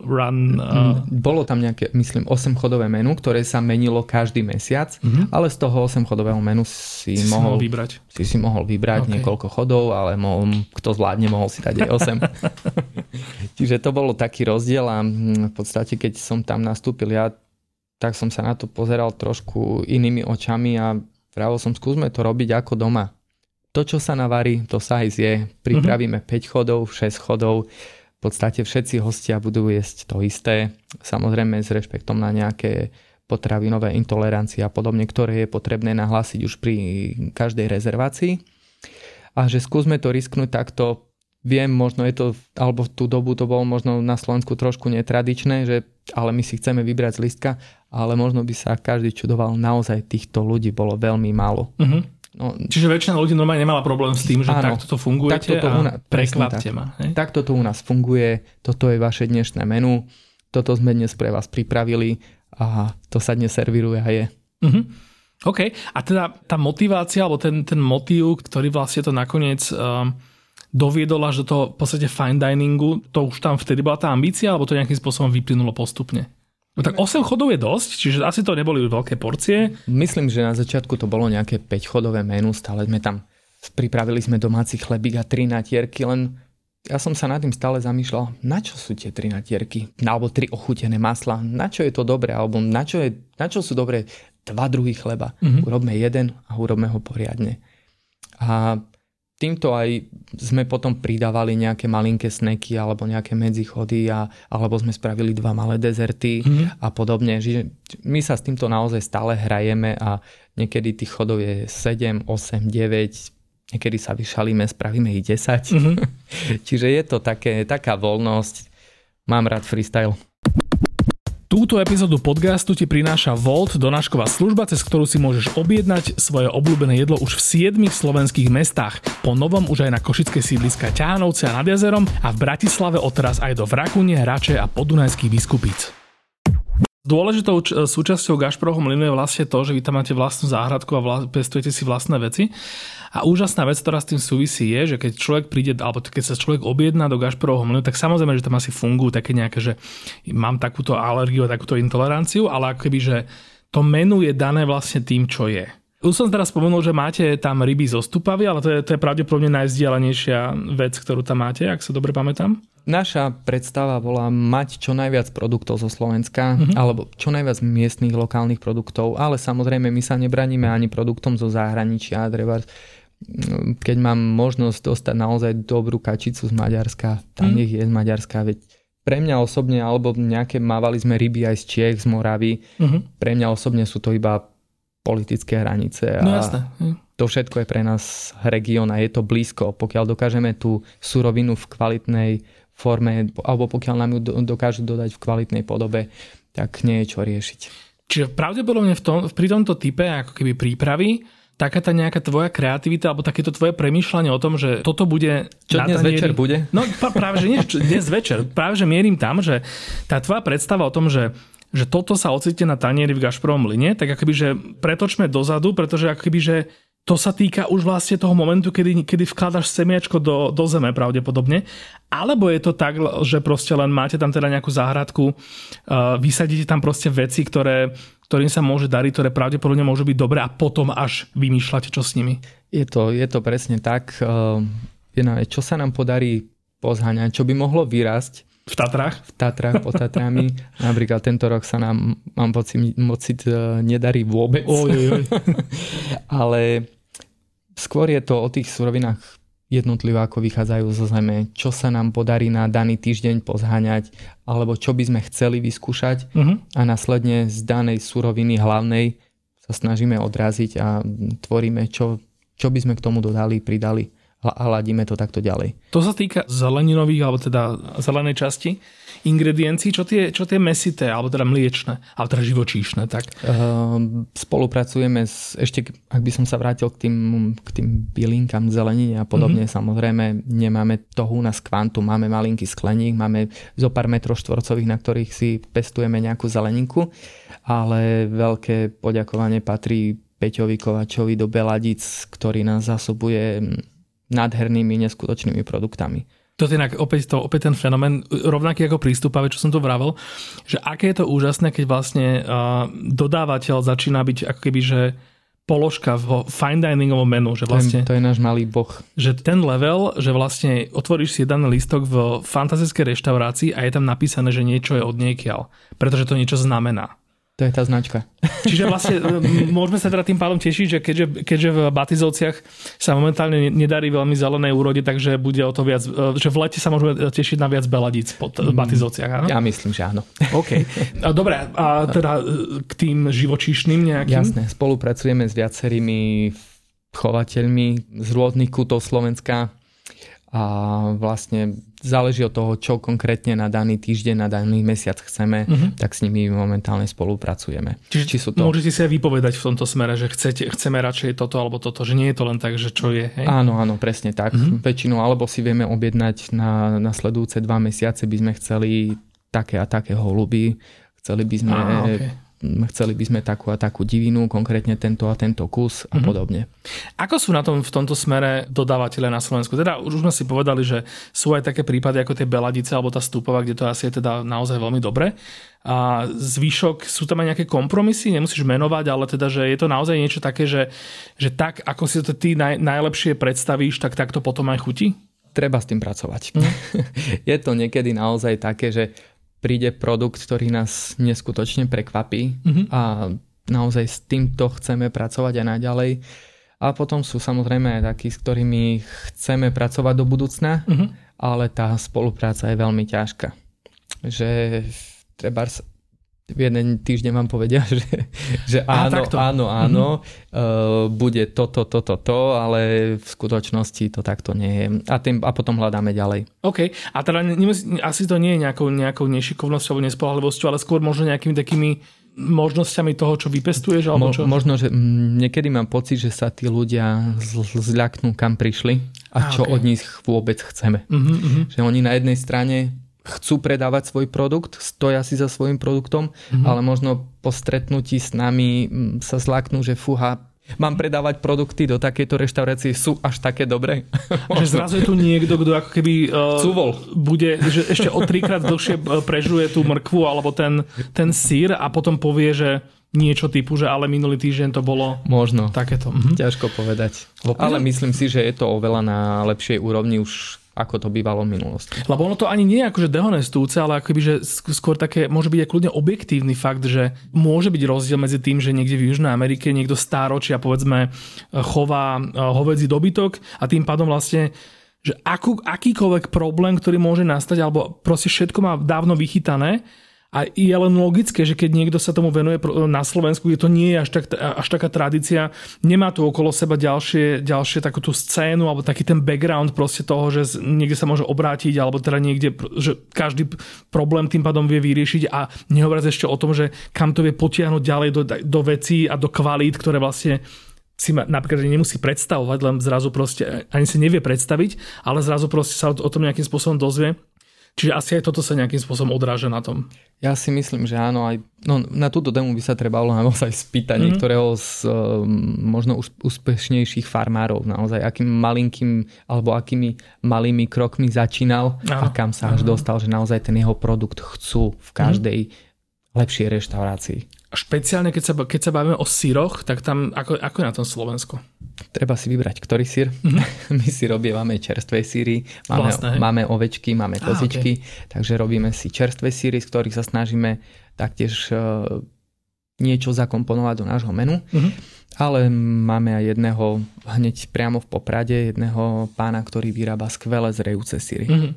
S1: run? Uh...
S2: Bolo tam nejaké, myslím, 8-chodové menu, ktoré sa menilo každý mesiac, uh-huh. ale z toho 8-chodového menu si,
S1: si
S2: mohol,
S1: si vybrať.
S2: Si si mohol vybrať okay. niekoľko chodov, ale mohol, kto zvládne, mohol si dať aj 8. *laughs* Čiže to bolo taký rozdiel a hm, v podstate, keď som tam nastúpil ja, tak som sa na to pozeral trošku inými očami a pravil som, skúsme to robiť ako doma to, čo sa navarí, to sa aj zje. Pripravíme mm-hmm. 5 chodov, 6 chodov. V podstate všetci hostia budú jesť to isté. Samozrejme s rešpektom na nejaké potravinové intolerancie a podobne, ktoré je potrebné nahlásiť už pri každej rezervácii. A že skúsme to risknúť takto, viem, možno je to, alebo v tú dobu to bolo možno na Slovensku trošku netradičné, že ale my si chceme vybrať z listka, ale možno by sa každý čudoval, naozaj týchto ľudí bolo veľmi málo. Uh-huh.
S1: No, Čiže väčšina ľudí normálne nemala problém s tým, že áno, takto to funguje takto to a prekvapte tak. ma. Hej?
S2: Takto to u nás funguje, toto je vaše dnešné menu, toto sme dnes pre vás pripravili a to sa dnes servíruje a je. Uh-huh.
S1: OK, a teda tá motivácia, alebo ten, ten motív, ktorý vlastne to nakoniec um, doviedol až do toho v podstate fine diningu, to už tam vtedy bola tá ambícia, alebo to nejakým spôsobom vyplynulo postupne? No tak 8 chodov je dosť, čiže asi to neboli veľké porcie.
S2: Myslím, že na začiatku to bolo nejaké 5 chodové menu, stále sme tam pripravili sme domáci chlebík a 3 natierky, len ja som sa nad tým stále zamýšľal, na čo sú tie 3 natierky, alebo 3 ochutené masla, na čo je to dobré, alebo na čo, je, na čo sú dobré dva druhy chleba. Mm-hmm. Urobme jeden a urobme ho poriadne. A týmto aj sme potom pridávali nejaké malinké sneky alebo nejaké medzichody a, alebo sme spravili dva malé dezerty mm. a podobne. Čiže my sa s týmto naozaj stále hrajeme a niekedy tých chodov je 7, 8, 9, niekedy sa vyšalíme, spravíme ich 10. Mm-hmm. *laughs* Čiže je to také, taká voľnosť. Mám rád freestyle.
S1: Túto epizódu podcastu ti prináša Volt, donášková služba, cez ktorú si môžeš objednať svoje obľúbené jedlo už v 7 slovenských mestách. Po novom už aj na košické sídliska Ťahanovce a nad jazerom a v Bratislave odteraz aj do Vrakune, Hrače a Podunajských biskupíc. Dôležitou č- súčasťou Gašproho mlynu je vlastne to, že vy tam máte vlastnú záhradku a vla- pestujete si vlastné veci. A úžasná vec, ktorá s tým súvisí, je, že keď človek príde, alebo keď sa človek objedná do Gašperovho menu, tak samozrejme, že tam asi fungujú také nejaké, že mám takúto alergiu a takúto intoleranciu, ale akoby, že to menu je dané vlastne tým, čo je. Už som teraz spomenul, že máte tam ryby zo stupavy, ale to je, to je pravdepodobne najvzdialenejšia vec, ktorú tam máte, ak sa dobre pamätám.
S2: Naša predstava bola mať čo najviac produktov zo Slovenska, mm-hmm. alebo čo najviac miestnych lokálnych produktov, ale samozrejme my sa nebraníme ani produktom zo zahraničia, treba keď mám možnosť dostať naozaj dobrú kačicu z Maďarska, tam mm. nech je z Maďarska, veď pre mňa osobne, alebo nejaké mávali sme ryby aj z Čiech, z Moravy, mm-hmm. pre mňa osobne sú to iba politické hranice a
S1: no, jasné.
S2: To všetko je pre nás región a je to blízko. Pokiaľ dokážeme tú surovinu v kvalitnej forme, alebo pokiaľ nám ju dokážu dodať v kvalitnej podobe, tak nie je čo riešiť.
S1: Čiže pravdepodobne v tom, pri tomto type ako keby prípravy taká tá nejaká tvoja kreativita alebo takéto tvoje premýšľanie o tom, že toto bude...
S2: Čo dnes tanieri... večer bude?
S1: No práve, že nie dnes večer. Práve, že mierim tam, že tá tvoja predstava o tom, že že toto sa ocitne na tanieri v Gašprovom line, tak akoby, že pretočme dozadu, pretože akoby, že to sa týka už vlastne toho momentu, kedy, kedy vkladaš semiačko do, do zeme pravdepodobne. Alebo je to tak, že proste len máte tam teda nejakú záhradku, uh, vysadíte tam proste veci, ktoré, ktorým sa môže dariť, ktoré pravdepodobne môžu byť dobré a potom až vymýšľate, čo s nimi.
S2: Je to, je to presne tak. Čo sa nám podarí pozháňať, čo by mohlo vyrásť.
S1: V Tatrách?
S2: V Tatrách, pod Tatrami. *laughs* Napríklad tento rok sa nám, mám pocit, pocit e, nedarí vôbec.
S1: Oj, oj, oj.
S2: Ale skôr je to o tých surovinách jednotlivo ako vychádzajú zo zeme, čo sa nám podarí na daný týždeň pozháňať, alebo čo by sme chceli vyskúšať uh-huh. a následne z danej suroviny hlavnej sa snažíme odraziť a tvoríme, čo, čo by sme k tomu dodali, pridali a ladíme to takto ďalej.
S1: To sa týka zeleninových, alebo teda zelenej časti ingrediencií, čo tie, čo tie mesité, alebo teda mliečne, alebo teda živočíšne, tak?
S2: Uh, spolupracujeme s, ešte, ak by som sa vrátil k tým, k tým bylinkám, zelenine a podobne, mm-hmm. samozrejme nemáme toho u nás kvantum, máme malinký skleník, máme zo pár metrov štvorcových, na ktorých si pestujeme nejakú zeleninku, ale veľké poďakovanie patrí Peťovi Kovačovi do Beladic, ktorý nás zásobuje nádhernými, neskutočnými produktami.
S1: To je inak opäť, to, opäť ten fenomén, rovnaký ako prístupavé, čo som to vravel, že aké je to úžasné, keď vlastne uh, dodávateľ začína byť ako keby, že položka v fine diningovom menu, že vlastne...
S2: To je, to je náš malý boh.
S1: Že ten level, že vlastne otvoríš si jeden listok v fantastickej reštaurácii a je tam napísané, že niečo je od niekiaľ, pretože to niečo znamená.
S2: To je tá značka. *laughs*
S1: Čiže vlastne môžeme sa teda tým pádom tešiť, že keďže, keďže v Batizovciach sa momentálne nedarí veľmi zelenej úrode, takže bude o to viac, e, že v lete sa môžeme tešiť na viac beladíc pod mm, Batizovciach, áno?
S2: Ja myslím, že áno. *laughs*
S1: OK. Dobre, a teda e, k tým živočíšnym nejakým?
S2: Jasné, spolupracujeme s viacerými chovateľmi z rôznych kútov Slovenska a vlastne záleží od toho, čo konkrétne na daný týždeň, na daný mesiac chceme, uh-huh. tak s nimi momentálne spolupracujeme.
S1: Čiže Či sú to... môžete si aj vypovedať v tomto smere, že chcete, chceme radšej toto alebo toto, že nie je to len tak, že čo je. Hej?
S2: Áno, áno, presne tak. Uh-huh. Väčšinu, alebo si vieme objednať na nasledujúce dva mesiace by sme chceli také a také holuby, chceli by sme ah, okay chceli by sme takú a takú divinu, konkrétne tento a tento kus a mm-hmm. podobne.
S1: Ako sú na tom v tomto smere dodávateľe na Slovensku? Teda už sme si povedali, že sú aj také prípady ako tie Beladice alebo tá Stupová, kde to asi je teda naozaj veľmi dobre. A zvyšok, sú tam aj nejaké kompromisy, nemusíš menovať, ale teda, že je to naozaj niečo také, že, že tak, ako si to ty naj, najlepšie predstavíš, tak takto potom aj chutí?
S2: Treba s tým pracovať. Mm. *laughs* je to niekedy naozaj také, že príde produkt, ktorý nás neskutočne prekvapí mm-hmm. a naozaj s týmto chceme pracovať aj naďalej. A potom sú samozrejme aj takí, s ktorými chceme pracovať do budúcna, mm-hmm. ale tá spolupráca je veľmi ťažká. Že treba v jeden týždeň vám povedia, *laughs* že, že áno, áno, áno, mm-hmm. uh, bude toto, toto, to, ale v skutočnosti to takto nie je. A, tým, a potom hľadáme ďalej.
S1: OK, a teda nemusí, asi to nie je nejakou, nejakou nešikovnosťou alebo nespolahlivosťou, ale skôr možno nejakými takými možnosťami toho, čo vypestuješ? Alebo Mo, čo?
S2: Možno, že m, niekedy mám pocit, že sa tí ľudia zľaknú, kam prišli a, a čo okay. od nich vôbec chceme. Uh-huh, Že oni na jednej strane chcú predávať svoj produkt, stoja si za svojim produktom, mm-hmm. ale možno po stretnutí s nami mm, sa zláknú, že fúha, mám predávať produkty do takejto reštaurácie, sú až také dobré. *laughs*
S1: Že zrazu je tu niekto, kto ako keby uh, bude, že ešte o trikrát dlhšie e, prežuje tú mrkvu alebo ten, ten sír a potom povie, že niečo typu, že ale minulý týždeň to bolo
S2: Možno.
S1: takéto. Mhm.
S2: Ťažko povedať. Ale myslím si, že je to oveľa na lepšej úrovni už ako to bývalo v minulosti.
S1: Lebo ono to ani nie je akože dehonestujúce, ale akoby, že skôr také, môže byť aj kľudne objektívny fakt, že môže byť rozdiel medzi tým, že niekde v Južnej Amerike niekto stáročia povedzme chová eh, hovedzí dobytok a tým pádom vlastne že akú, akýkoľvek problém, ktorý môže nastať, alebo proste všetko má dávno vychytané, a je len logické, že keď niekto sa tomu venuje na Slovensku, kde to nie je až, tak, až taká tradícia, nemá tu okolo seba ďalšie, ďalšie takúto scénu alebo taký ten background proste toho, že niekde sa môže obrátiť alebo teda niekde, že každý problém tým pádom vie vyriešiť a nehovoriac ešte o tom, že kam to vie potiahnuť ďalej do, do vecí a do kvalít, ktoré vlastne si ma napríklad nemusí predstavovať, len zrazu proste ani si nevie predstaviť, ale zrazu proste sa o, o tom nejakým spôsobom dozvie. Čiže asi aj toto sa nejakým spôsobom odráža na tom.
S2: Ja si myslím, že áno. Aj, no, na túto tému by sa trebalo naozaj *laughs* spýtať mm-hmm. niektorého z uh, možno úspešnejších farmárov. Naozaj, akým malinkým alebo akými malými krokmi začínal áno. a kam sa až áno. dostal, že naozaj ten jeho produkt chcú v každej mm-hmm. lepšej reštaurácii.
S1: Špeciálne keď sa, keď sa bavíme o síroch, tak tam ako, ako je na tom Slovensko?
S2: Treba si vybrať, ktorý sír. Mm-hmm. *laughs* My si robievame čerstvé síry, máme, Vlastne, máme ovečky, máme kozičky, okay. takže robíme si čerstvé síry, z ktorých sa snažíme taktiež uh, niečo zakomponovať do nášho menu. Mm-hmm. Ale máme aj jedného hneď priamo v Poprade, jedného pána, ktorý vyrába skvelé zrejúce síry. Mm-hmm.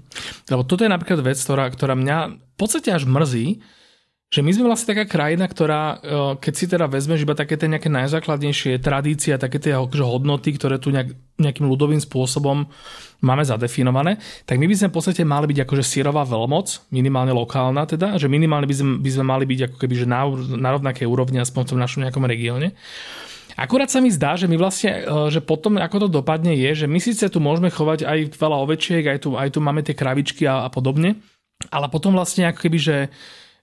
S1: Lebo toto je napríklad vec, ktorá, ktorá mňa v podstate až mrzí, že my sme vlastne taká krajina, ktorá, e, keď si teda vezmeš iba také tie nejaké najzákladnejšie tradície a také tie akože hodnoty, ktoré tu nejak, nejakým ľudovým spôsobom máme zadefinované, tak my by sme v podstate mali byť akože sírová veľmoc, minimálne lokálna teda, že minimálne by sme, by sme mali byť ako keby že na, na rovnakej úrovni aspoň v tom našom nejakom regióne. Akurát sa mi zdá, že my vlastne, e, že potom ako to dopadne je, že my síce tu môžeme chovať aj veľa ovečiek, aj tu, aj tu máme tie kravičky a, a podobne, ale potom vlastne ako keby, že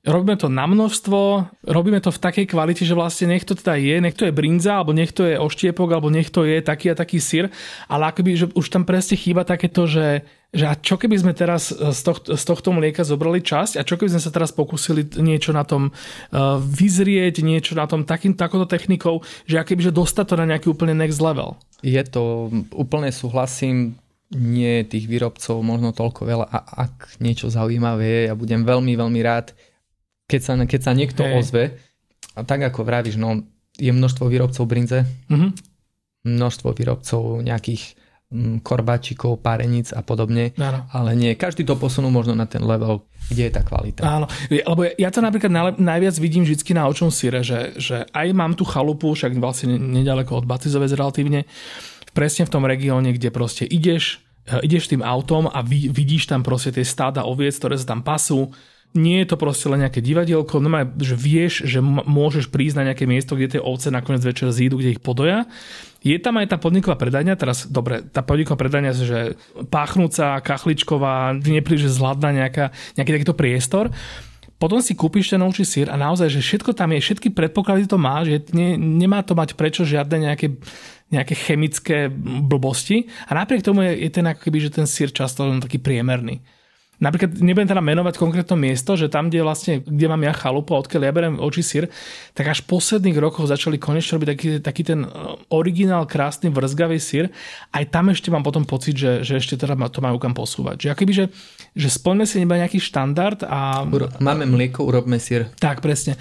S1: Robíme to na množstvo, robíme to v takej kvalite, že vlastne nech to teda je, nech to je brinza, alebo nech to je oštiepok, alebo nech to je taký a taký syr, ale akoby, že už tam presne chýba takéto, že, že a čo keby sme teraz z tohto, z tohto mlieka zobrali časť a čo keby sme sa teraz pokúsili niečo na tom uh, vyzrieť, niečo na tom takým, takouto technikou, že akoby, že dostať to na nejaký úplne next level.
S2: Je to, úplne súhlasím, nie tých výrobcov možno toľko veľa a ak niečo zaujímavé je, ja budem veľmi, veľmi rád, keď sa, keď sa niekto hey. ozve, a tak ako vravíš, no, je množstvo výrobcov brinze, mm-hmm. množstvo výrobcov nejakých mm, korbáčikov, páreníc a podobne, Áno. ale nie, každý to posunú možno na ten level, kde je tá kvalita.
S1: Áno, lebo ja to napríklad najviac vidím vždy na očom síre, že, že aj mám tu chalupu, však vlastne nedaleko od Batizovec relatívne, presne v tom regióne, kde proste ideš, e, ideš tým autom a vidíš tam proste tie stáda oviec, ktoré sa tam pasú, nie je to proste len nejaké divadielko, no že vieš, že môžeš prísť na nejaké miesto, kde tie ovce nakoniec večer zídu, kde ich podoja. Je tam aj tá podniková predajňa, teraz dobre, tá podniková predajňa, že páchnúca, kachličková, nepríliš zhladná nejaká, nejaký takýto priestor. Potom si kúpiš ten ovčí sír a naozaj, že všetko tam je, všetky predpoklady to má, že ne, nemá to mať prečo žiadne nejaké nejaké chemické blbosti a napriek tomu je, je ten ako keby, že ten sír často len taký priemerný. Napríklad nebudem teda menovať konkrétne miesto, že tam, kde vlastne, kde mám ja chalupu, odkiaľ ja berem oči sír, tak až v posledných rokoch začali konečne robiť taký, taký ten e, originál, krásny, vrzgavý sír. Aj tam ešte mám potom pocit, že, že ešte teda to majú kam posúvať. Že akoby, že, že splňme si iba nejaký štandard a...
S2: Máme mlieko, urobme sír.
S1: Tak, presne.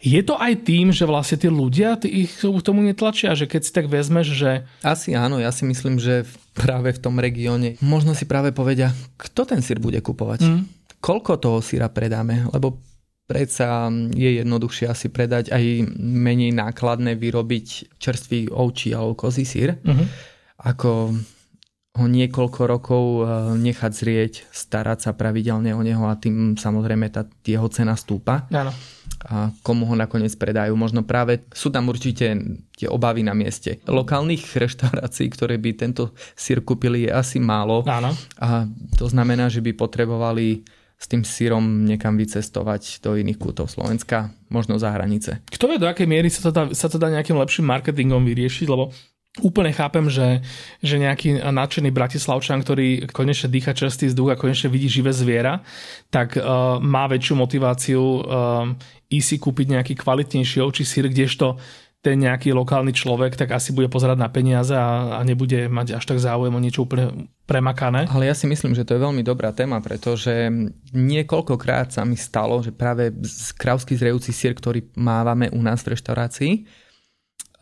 S1: Je to aj tým, že vlastne tí ľudia tí ich k tomu netlačia, že keď si tak vezmeš, že...
S2: Asi áno, ja si myslím, že práve v tom regióne možno si práve povedia, kto ten sír bude kupovať. Mm. Koľko toho síra predáme, lebo predsa je jednoduchšie asi predať aj menej nákladné vyrobiť čerstvý ovčí alebo kozí sír, mm-hmm. ako ho niekoľko rokov eh, nechať zrieť, starať sa pravidelne o neho a tým samozrejme tá jeho cena stúpa.
S1: Áno.
S2: A komu ho nakoniec predajú. Možno práve sú tam určite tie obavy na mieste. Lokálnych reštaurácií, ktoré by tento sír kúpili, je asi málo.
S1: Áno.
S2: A to znamená, že by potrebovali s tým sírom niekam vycestovať do iných kútov Slovenska, možno za hranice.
S1: Kto vie, do akej miery sa to dá, sa to dá nejakým lepším marketingom vyriešiť, lebo Úplne chápem, že, že nejaký nadšený bratislavčan, ktorý konečne dýcha čerstvý vzduch a konečne vidí živé zviera, tak uh, má väčšiu motiváciu uh, ísť si kúpiť nejaký kvalitnejší ovčí sír, kdežto ten nejaký lokálny človek tak asi bude pozerať na peniaze a, a nebude mať až tak záujem o niečo úplne premakané.
S2: Ale ja si myslím, že to je veľmi dobrá téma, pretože niekoľkokrát sa mi stalo, že práve kravský zrejúci sír, ktorý mávame u nás v reštaurácii,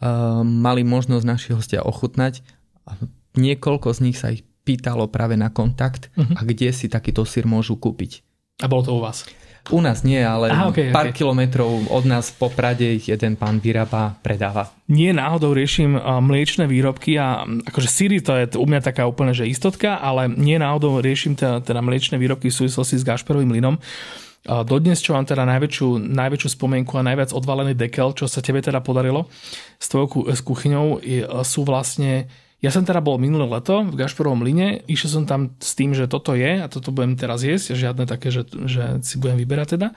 S2: Ehm, mali možnosť naši hostia ochutnať. A niekoľko z nich sa ich pýtalo práve na kontakt uh-huh. a kde si takýto sír môžu kúpiť.
S1: A bolo to u vás?
S2: U nás nie, ale Aha, okay, pár okay. kilometrov od nás po Prade ich jeden pán vyrába, predáva.
S1: Nie náhodou riešim mliečne výrobky a akože síry to je u mňa taká úplne že istotka, ale nie náhodou riešim teda, teda mliečne výrobky v súvislosti s Gašperovým mlynom. Dodnes, čo mám teda najväčšiu, najväčšiu spomienku a najviac odvalený dekel, čo sa tebe teda podarilo s tvojou s kuchyňou, sú vlastne ja som teda bol minulé leto v Gašporovom line, išiel som tam s tým, že toto je a toto budem teraz jesť, žiadne také, že, že si budem vyberať teda.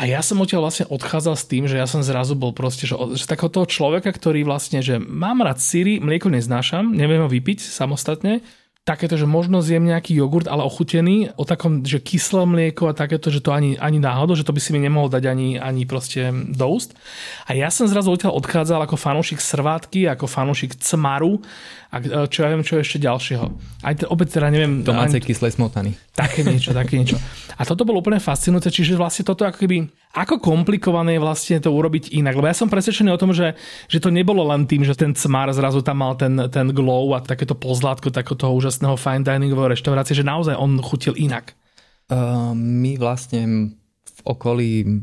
S1: A ja som odtiaľ vlastne odchádzal s tým, že ja som zrazu bol proste, že, že takého človeka, ktorý vlastne, že mám rád syry, mlieko neznášam, neviem ho vypiť samostatne, takéto, že možno zjem nejaký jogurt, ale ochutený, o takom, že kyslé mlieko a takéto, že to ani, ani náhodou, že to by si mi nemohol dať ani, ani proste do úst. A ja som zrazu odtiaľ odchádzal ako fanúšik srvátky, ako fanúšik cmaru a e, čo ja viem, čo ešte ďalšieho. Aj te, opäť teda neviem...
S2: Domácej ani... kyslej smotany.
S1: Také niečo, také niečo. A toto bolo úplne fascinujúce, čiže vlastne toto ako keby, ako komplikované je vlastne to urobiť inak. Lebo ja som presvedčený o tom, že, že to nebolo len tým, že ten cmar zrazu tam mal ten, ten glow a takéto pozlátko takéto úžasného fine diningového reštaurácie, že naozaj on chutil inak.
S2: Uh, my vlastne v okolí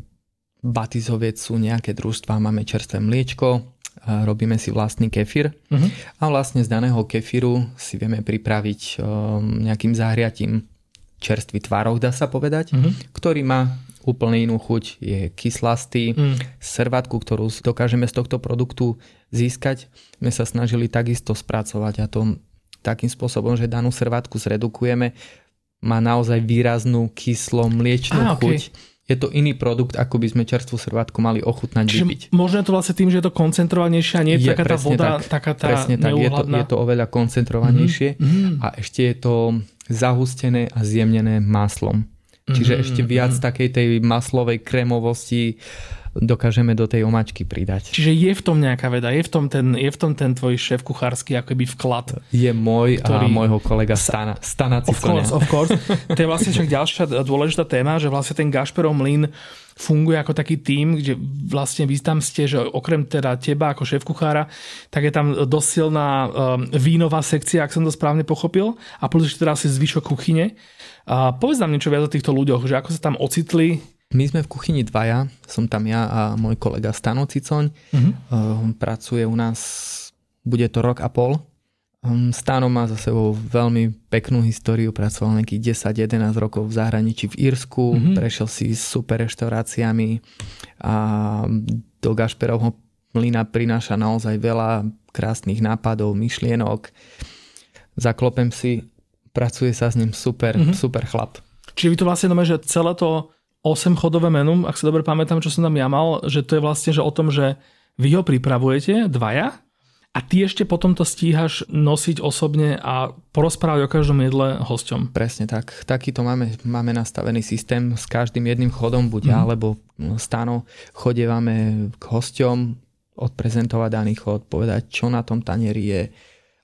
S2: Batizoviec sú nejaké družstva, máme čerstvé mliečko, robíme si vlastný kefír uh-huh. a vlastne z daného kefíru si vieme pripraviť um, nejakým zahriatím čerstvý tvarok, dá sa povedať, uh-huh. ktorý má úplne inú chuť, je kyslastý. Mm. Servátku, ktorú dokážeme z tohto produktu získať, sme sa snažili takisto spracovať a to takým spôsobom, že danú servátku zredukujeme, má naozaj výraznú kyslo mliečnú ah, okay. Je to iný produkt, ako by sme čerstvú servátku mali ochutnať
S1: Čiže
S2: vypiť.
S1: možno je to vlastne tým, že je to koncentrovanejšie a nie je, je taká tá voda,
S2: tak,
S1: taká tá
S2: Presne tak, je to, je to oveľa koncentrovanejšie mm-hmm. a ešte je to zahustené a zjemnené maslom. Čiže mm-hmm. ešte viac mm-hmm. takej tej maslovej kremovosti dokážeme do tej omačky pridať.
S1: Čiže je v tom nejaká veda, je v tom ten, je v tom ten tvoj šéf kuchársky akoby vklad.
S2: Je môj ktorý... a môjho kolega Stana. Stana
S1: of course, of course. To je vlastne však ďalšia dôležitá téma, že vlastne ten Gašperov mlyn funguje ako taký tým, kde vlastne vy tam ste, že okrem teda teba ako šéf kuchára, tak je tam dosť silná um, vínová sekcia, ak som to správne pochopil, a plus ešte teda asi zvyšok kuchyne. A povedz nám niečo viac o týchto ľuďoch, že ako sa tam ocitli,
S2: my sme v kuchyni dvaja, som tam ja a môj kolega Stano Cicoň. Uh-huh. pracuje u nás, bude to rok a pol. Um, Stano má za sebou veľmi peknú históriu, pracoval nejakých 10-11 rokov v zahraničí v Írsku, uh-huh. prešiel si s super reštauráciami a do Gašperovho mlyna prináša naozaj veľa krásnych nápadov, myšlienok. Zaklopem si, pracuje sa s ním super, uh-huh. super chlap.
S1: Čiže vy to vlastne znamená, že celé to 8 chodové menu, ak si dobre pamätám, čo som tam ja mal, že to je vlastne že o tom, že vy ho pripravujete, dvaja, a ty ešte potom to stíhaš nosiť osobne a porozprávať o každom jedle hosťom.
S2: Presne tak. Takýto máme, máme nastavený systém s každým jedným chodom, buď mm. ja alebo Stano, chodievame k hosťom, odprezentovať daný chod, povedať, čo na tom tanieri je,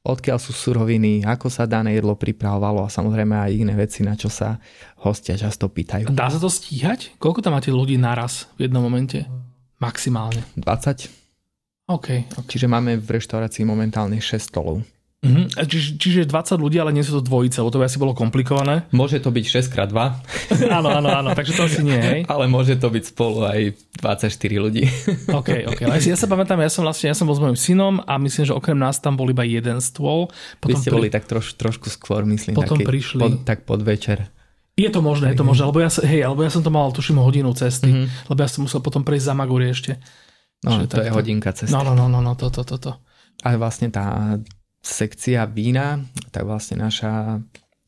S2: odkiaľ sú suroviny, ako sa dané jedlo pripravovalo a samozrejme aj iné veci, na čo sa hostia často pýtajú.
S1: Dá sa to stíhať? Koľko tam máte ľudí naraz v jednom momente? Maximálne.
S2: 20.
S1: OK. okay.
S2: Čiže máme v reštaurácii momentálne 6 stolov.
S1: Uh-huh. Čiže, čiže 20 ľudí, ale nie sú to dvojice, lebo to by asi bolo komplikované.
S2: Môže to byť 6x2. *laughs*
S1: áno, áno, áno, takže to asi nie, hej?
S2: Ale môže to byť spolu aj 24 ľudí. *laughs*
S1: OK, OK. Ale ja sa pamätám, ja som vlastne, ja som bol s mojim synom a myslím, že okrem nás tam bol iba jeden stôl.
S2: Potom Vy ste pri... boli tak troš, trošku skôr, myslím.
S1: Potom taký, prišli.
S2: Pod, tak pod večer.
S1: Je to možné, je to možné, lebo ja, hej, alebo ja som to mal, tuším, hodinu cesty, mm-hmm. lebo ja som musel potom prejsť za Maguri ešte.
S2: No, to je hodinka cesty.
S1: No, no, no, no, no, to, to, to, to.
S2: Ale vlastne tá sekcia vína, tak vlastne naša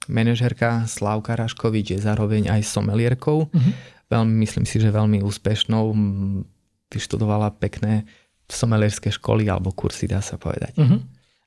S2: manažerka Slavka Raškovič je zároveň aj somelierkou. Uh-huh. Veľmi, myslím si, že veľmi úspešnou. Vyštudovala pekné somelierské školy alebo kursy, dá sa povedať. Uh-huh.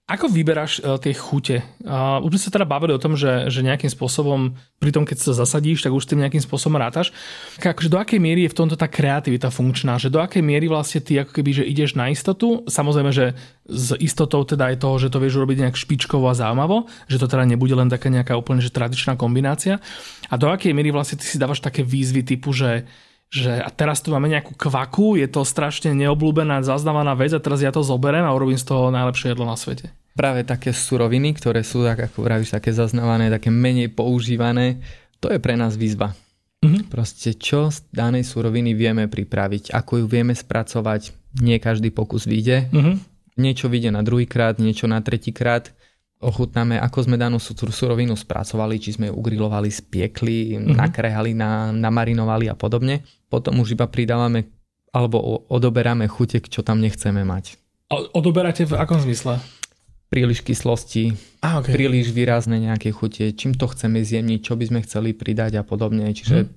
S1: Ako vyberáš uh, tie chute? Uh, už sme sa teda bavili o tom, že, že nejakým spôsobom, pri tom, keď sa zasadíš, tak už tým nejakým spôsobom rátaš. Akože do akej miery je v tomto tá kreativita funkčná? Že do akej miery vlastne ty ako keby, že ideš na istotu? Samozrejme, že s istotou teda je toho, že to vieš urobiť nejak špičkovo a zaujímavo, že to teda nebude len taká nejaká úplne že tradičná kombinácia. A do akej miery vlastne ty si dávaš také výzvy typu, že že a teraz tu máme nejakú kvaku, je to strašne neobľúbená, zaznávaná vec a teraz ja to zoberiem a urobím z toho najlepšie jedlo na svete
S2: práve také suroviny, ktoré sú, tak ako vravíš, také zaznávané, také menej používané, to je pre nás výzva. Mm-hmm. Proste čo z danej suroviny vieme pripraviť, ako ju vieme spracovať, nie každý pokus vyjde. Mm-hmm. Niečo vyjde na druhýkrát, niečo na tretíkrát. Ochutnáme, ako sme danú surovinu spracovali, či sme ju ugrilovali, spiekli, mm-hmm. nakrehali, na, namarinovali a podobne. Potom už iba pridávame alebo odoberáme chutek, čo tam nechceme mať.
S1: Odoberáte v akom zmysle?
S2: Príliš kyslosti, ah, okay. príliš výrazné nejaké chute, čím to chceme zjemniť, čo by sme chceli pridať a podobne. Čiže hmm.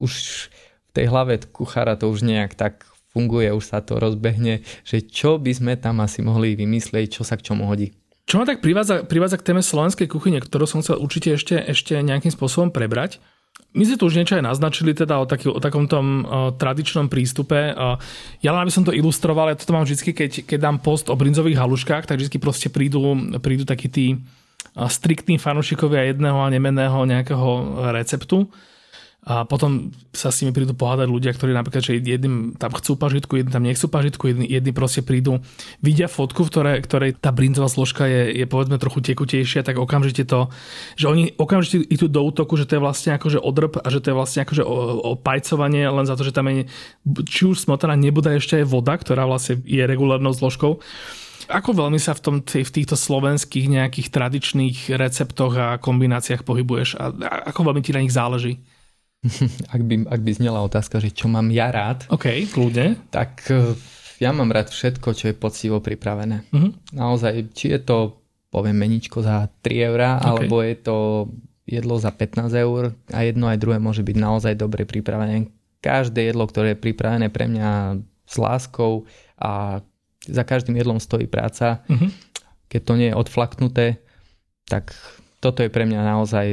S2: už v tej hlave kuchára to už nejak tak funguje, už sa to rozbehne, že čo by sme tam asi mohli vymyslieť, čo sa k čomu hodí.
S1: Čo ma tak privádza, privádza k téme slovenskej kuchyne, ktorú som chcel určite ešte, ešte nejakým spôsobom prebrať. My sme tu už niečo aj naznačili teda o, taký, o takom tom uh, tradičnom prístupe. Uh, ja len aby som to ilustroval, ja toto mám vždy, keď, keď dám post o brinzových haluškách, tak vždy proste prídu, prídu takí tí striktní fanúšikovia jedného a nemeného nejakého receptu. A potom sa s nimi prídu pohádať ľudia, ktorí napríklad, že jedným tam chcú pažitku, jedným tam nechcú pažitku, jedni, jedni proste prídu, vidia fotku, v ktorej, ktorej tá brinzová zložka je, je povedzme trochu tekutejšia, tak okamžite to, že oni okamžite idú do útoku, že to je vlastne akože odrb a že to je vlastne akože opajcovanie len za to, že tam je či už smotana nebude ešte aj voda, ktorá vlastne je regulárnou zložkou. Ako veľmi sa v, tom, v týchto slovenských nejakých tradičných receptoch a kombináciách pohybuješ a ako veľmi ti na nich záleží? *laughs*
S2: ak, by, ak by znela otázka, že čo mám ja rád.
S1: OK, kľudne.
S2: Tak e, ja mám rád všetko, čo je poctivo pripravené. Uh-huh. Naozaj, či je to, poviem, meničko za 3 eurá, okay. alebo je to jedlo za 15 eur a jedno aj druhé môže byť naozaj dobre pripravené. Každé jedlo, ktoré je pripravené pre mňa s láskou a za každým jedlom stojí práca. Uh-huh. Keď to nie je odflaknuté, tak toto je pre mňa naozaj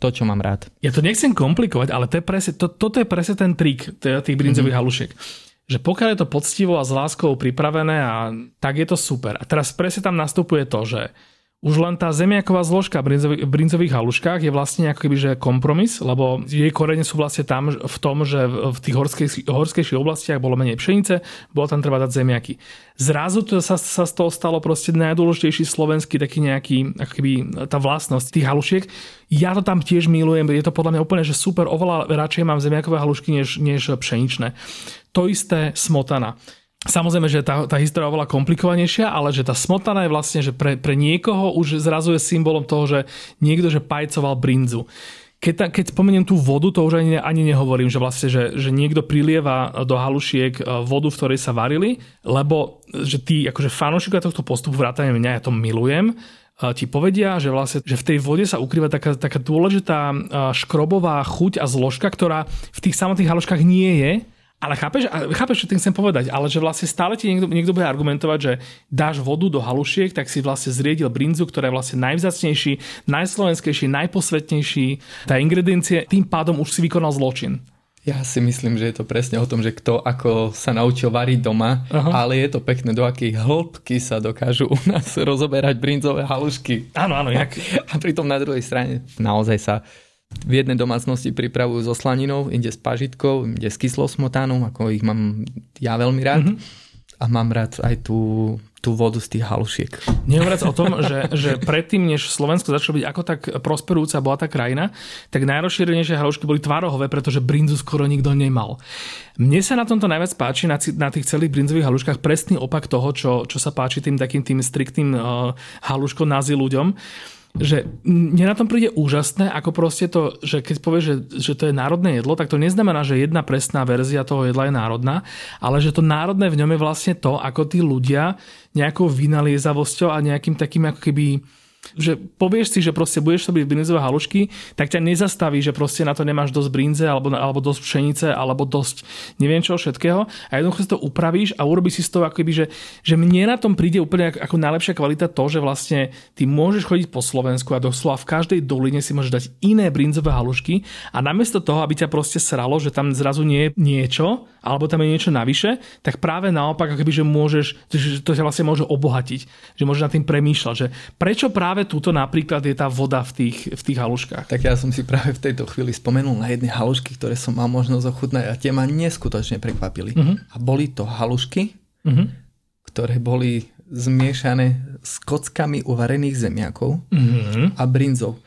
S2: to, čo mám rád.
S1: Ja to nechcem komplikovať, ale to je presne, to, toto je presne ten trik tých brinzových mm-hmm. halušiek. Že pokiaľ je to poctivo a s láskou pripravené, a, tak je to super. A teraz presne tam nastupuje to, že už len tá zemiaková zložka v brinzových haluškách je vlastne ako keby že kompromis, lebo jej korene sú vlastne tam v tom, že v tých horskej, horskejších oblastiach bolo menej pšenice, bolo tam treba dať zemiaky. Zrazu to sa, sa z toho stalo proste najdôležitejší slovenský taký nejaký, ako keby tá vlastnosť tých halušiek. Ja to tam tiež milujem, je to podľa mňa úplne, že super, oveľa radšej mám zemiakové halušky než, než pšeničné. To isté smotana. Samozrejme, že tá, tá história oveľa komplikovanejšia, ale že tá smotana je vlastne, že pre, pre niekoho už zrazu je symbolom toho, že niekto, že pajcoval brinzu. Keď, ta, keď spomeniem tú vodu, to už ani, ani nehovorím, že vlastne, že, že niekto prilieva do halušiek e, vodu, v ktorej sa varili, lebo že tí akože fanúšikovia tohto postupu vrátane mňa, ja to milujem, e, ti povedia, že vlastne, že v tej vode sa ukrýva taká, taká dôležitá e, škrobová chuť a zložka, ktorá v tých samotných haluškách nie je, ale chápeš, chápeš, čo tým chcem povedať, ale že vlastne stále ti niekto, niekto bude argumentovať, že dáš vodu do halušiek, tak si vlastne zriedil brinzu, ktorá je vlastne najvzácnejší, najslovenskejší, najposvetnejší. Tá ingrediencie, tým pádom už si vykonal zločin.
S2: Ja si myslím, že je to presne o tom, že kto ako sa naučil variť doma, Aha. ale je to pekné, do akej hĺbky sa dokážu u nás *laughs* rozoberať brinzové halušky.
S1: Áno, áno, jak.
S2: A pritom na druhej strane naozaj sa v jednej domácnosti pripravujú so slaninou, inde s pažitkou, inde s kyslou smotánou, ako ich mám ja veľmi rád. Mm-hmm. A mám rád aj tú, tú vodu z tých halušiek.
S1: Nehovoriac o tom, že, že predtým, než Slovensko začalo byť ako tak prosperujúca bola tá krajina, tak najrozšírenejšie halušky boli tvarohové, pretože brinzu skoro nikto nemal. Mne sa na tomto najviac páči, na, na tých celých brinzových haluškách, presný opak toho, čo, čo sa páči tým takým tým striktným uh, haluškom nazi ľuďom že mne na tom príde úžasné, ako proste to, že keď povieš, že, že to je národné jedlo, tak to neznamená, že jedna presná verzia toho jedla je národná, ale že to národné v ňom je vlastne to, ako tí ľudia nejakou vynaliezavosťou a nejakým takým ako keby že povieš si, že proste budeš robiť brinzové halušky, tak ťa nezastaví, že proste na to nemáš dosť brinze alebo, alebo dosť pšenice alebo dosť neviem čo všetkého. A jednoducho si to upravíš a urobíš si z toho akoby, že, že mne na tom príde úplne ako, najlepšia kvalita to, že vlastne ty môžeš chodiť po Slovensku a doslova v každej doline si môžeš dať iné brinzové halušky a namiesto toho, aby ťa proste sralo, že tam zrazu nie je niečo alebo tam je niečo navyše, tak práve naopak, akoby, že môžeš, že to ťa vlastne môže obohatiť, že môžeš nad tým premýšľať, že prečo práve práve túto napríklad je tá voda v tých, v tých haluškách.
S2: Tak ja som si práve v tejto chvíli spomenul na jedné halušky, ktoré som mal možnosť ochutnať a tie ma neskutočne prekvapili. Uh-huh. A boli to halušky, uh-huh. ktoré boli zmiešané s kockami uvarených zemiakov uh-huh. a brinzou.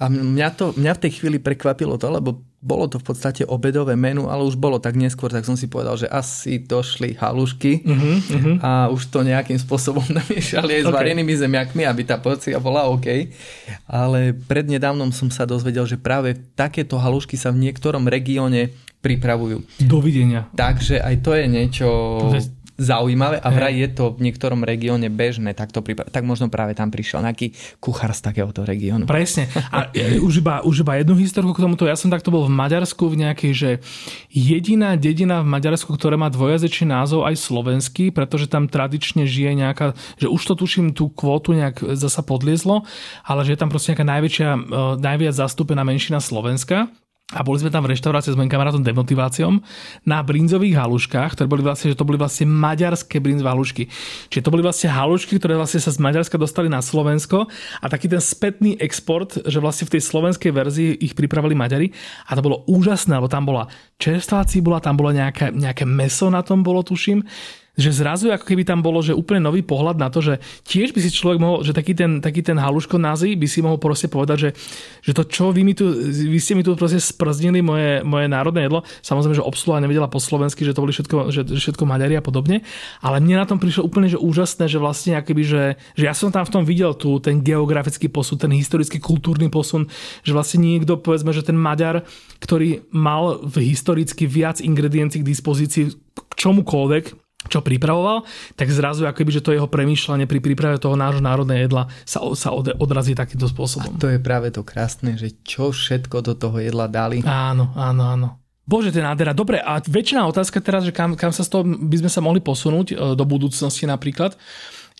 S2: A mňa, to, mňa v tej chvíli prekvapilo to, lebo bolo to v podstate obedové menu, ale už bolo tak neskôr, tak som si povedal, že asi došli halušky uh-huh, uh-huh. a už to nejakým spôsobom *laughs* namiešali aj s okay. varenými zemiakmi, aby tá porcia bola OK. Ale prednedávnom som sa dozvedel, že práve takéto halušky sa v niektorom regióne pripravujú.
S1: Dovidenia.
S2: Takže aj to je niečo... To je zaujímavé a vraj je to v niektorom regióne bežné, tak, to pripra- tak možno práve tam prišiel nejaký kuchár z takéhoto regiónu.
S1: Presne. A už iba, už iba jednu historku k tomuto. Ja som takto bol v Maďarsku v nejakej, že jediná dedina v Maďarsku, ktorá má dvojazyčný názov aj slovenský, pretože tam tradične žije nejaká, že už to tuším tú kvótu nejak zasa podliezlo, ale že je tam proste nejaká najväčšia, e, najviac zastúpená menšina Slovenska a boli sme tam v reštaurácii s mojim kamarátom demotiváciom na brinzových haluškách, ktoré boli vlastne, že to boli vlastne maďarské brinzové halušky. Čiže to boli vlastne halušky, ktoré vlastne sa z Maďarska dostali na Slovensko a taký ten spätný export, že vlastne v tej slovenskej verzii ich pripravili Maďari a to bolo úžasné, lebo tam bola čerstvá cibula, tam bolo nejaké, nejaké meso na tom bolo, tuším že zrazu ako keby tam bolo, že úplne nový pohľad na to, že tiež by si človek mohol, že taký ten, taký ten haluško nazy by si mohol proste povedať, že, že to čo vy, mi tu, vy ste mi tu proste sprznili moje, moje národné jedlo, samozrejme, že obsluha nevedela po slovensky, že to boli všetko, že, že všetko Maďari a podobne, ale mne na tom prišlo úplne že úžasné, že vlastne akoby, že, že ja som tam v tom videl tu ten geografický posun, ten historický kultúrny posun, že vlastne niekto, povedzme, že ten Maďar, ktorý mal v historicky viac ingrediencií k dispozícii k čomukoľvek, čo pripravoval, tak zrazu akoby, že to jeho premýšľanie pri príprave toho nášho národného jedla sa, sa od, odrazí takýmto spôsobom.
S2: A to je práve to krásne, že čo všetko do toho jedla dali.
S1: Áno, áno, áno. Bože, ten nádhera. Dobre, a väčšiná otázka teraz, že kam, kam sa z toho by sme sa mohli posunúť e, do budúcnosti napríklad.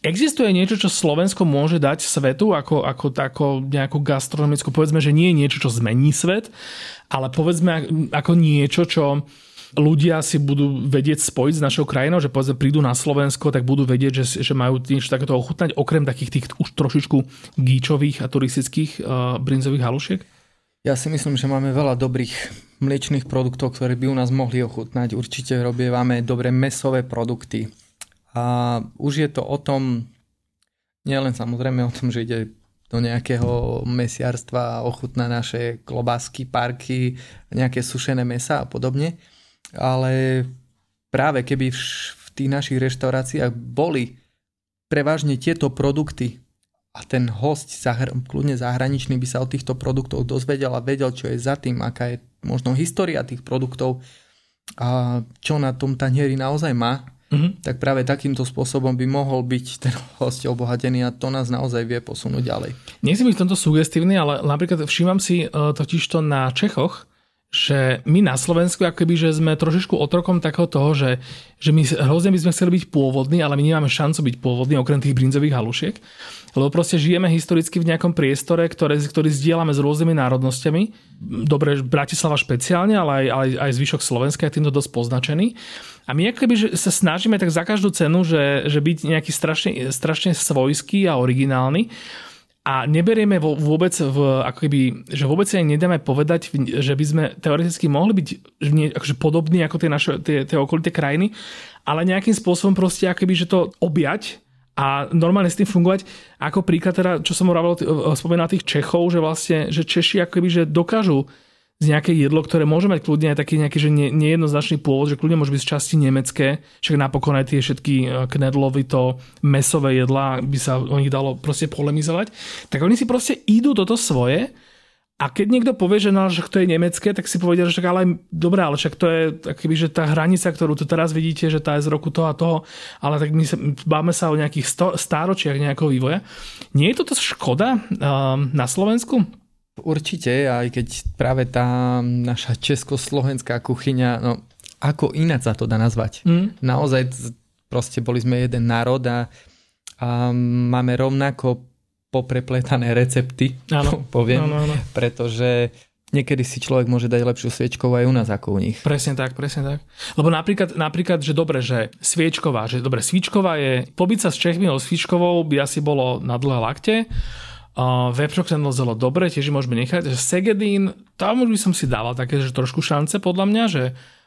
S1: Existuje niečo, čo Slovensko môže dať svetu ako, ako, ako nejakú gastronomickú, povedzme, že nie je niečo, čo zmení svet, ale povedzme ako niečo, čo ľudia si budú vedieť spojiť s našou krajinou, že povedzme prídu na Slovensko, tak budú vedieť, že, že majú niečo takéto ochutnať, okrem takých tých už trošičku gíčových a turistických uh, brinzových halušiek?
S2: Ja si myslím, že máme veľa dobrých mliečných produktov, ktoré by u nás mohli ochutnať. Určite robievame dobré mesové produkty. A už je to o tom, nielen samozrejme o tom, že ide do nejakého mesiarstva ochutná naše klobásky, parky, nejaké sušené mesa a podobne, ale práve keby v, v tých našich reštauráciách boli prevažne tieto produkty a ten host, zahr- kľudne zahraničný, by sa o týchto produktoch dozvedel a vedel, čo je za tým, aká je možno história tých produktov a čo na tom tanieri naozaj má, mm-hmm. tak práve takýmto spôsobom by mohol byť ten host obohatený a to nás naozaj vie posunúť ďalej.
S1: Nechcem byť v tomto sugestívny, ale napríklad všímam si uh, totiž to na Čechoch, že my na Slovensku akoby, že sme trošičku otrokom takého toho, že, že my hrozne by sme chceli byť pôvodní, ale my nemáme šancu byť pôvodní okrem tých brinzových halušiek, lebo proste žijeme historicky v nejakom priestore, ktoré, ktorý zdieľame s rôznymi národnosťami. Dobre, Bratislava špeciálne, ale aj, aj, aj zvyšok Slovenska je týmto dosť poznačený. A my akoby, že sa snažíme tak za každú cenu, že, že byť nejaký strašne, strašne svojský a originálny a neberieme vôbec, v, ako keby, že vôbec si ani nedáme povedať, že by sme teoreticky mohli byť akože podobní ako tie, naše, tie, tie okolité krajiny, ale nejakým spôsobom proste akoby, že to objať a normálne s tým fungovať. Ako príklad teda, čo som hovoril, spomínal tých Čechov, že vlastne, že Češi akoby, že dokážu z nejaké jedlo, ktoré môže mať kľudne aj taký nejaký že nie, nejednoznačný pôvod, že kľudne môže byť z časti nemecké, však napokon aj tie všetky e, knedlovito mesové jedlá by sa o nich dalo proste polemizovať, tak oni si proste idú toto svoje a keď niekto povie, že, no, že to je nemecké, tak si povedia, že však ale dobré, ale však to je akýby, že tá hranica, ktorú tu teraz vidíte, že tá je z roku toho a toho, ale tak my sa, báme sa o nejakých sto, stáročiach nejakého vývoja. Nie je toto škoda uh, na Slovensku?
S2: Určite, aj keď práve tá naša československá kuchyňa, no ako ináč sa to dá nazvať. Mm. Naozaj proste boli sme jeden národ a, a máme rovnako poprepletané recepty,
S1: áno, *laughs*
S2: poviem,
S1: áno, áno.
S2: pretože niekedy si človek môže dať lepšiu sviečkovú aj u nás ako u nich.
S1: Presne tak, presne tak. Lebo napríklad, napríklad že dobre, že sviečková, že dobre, sviečková je, pobyť sa s Čechmi o sviečkovou by asi bolo na dlhé lakte, Uh, Webshop zelo dobre, tiež môžeme nechať. Segedín, tam už by som si dával také, že trošku šance podľa mňa, že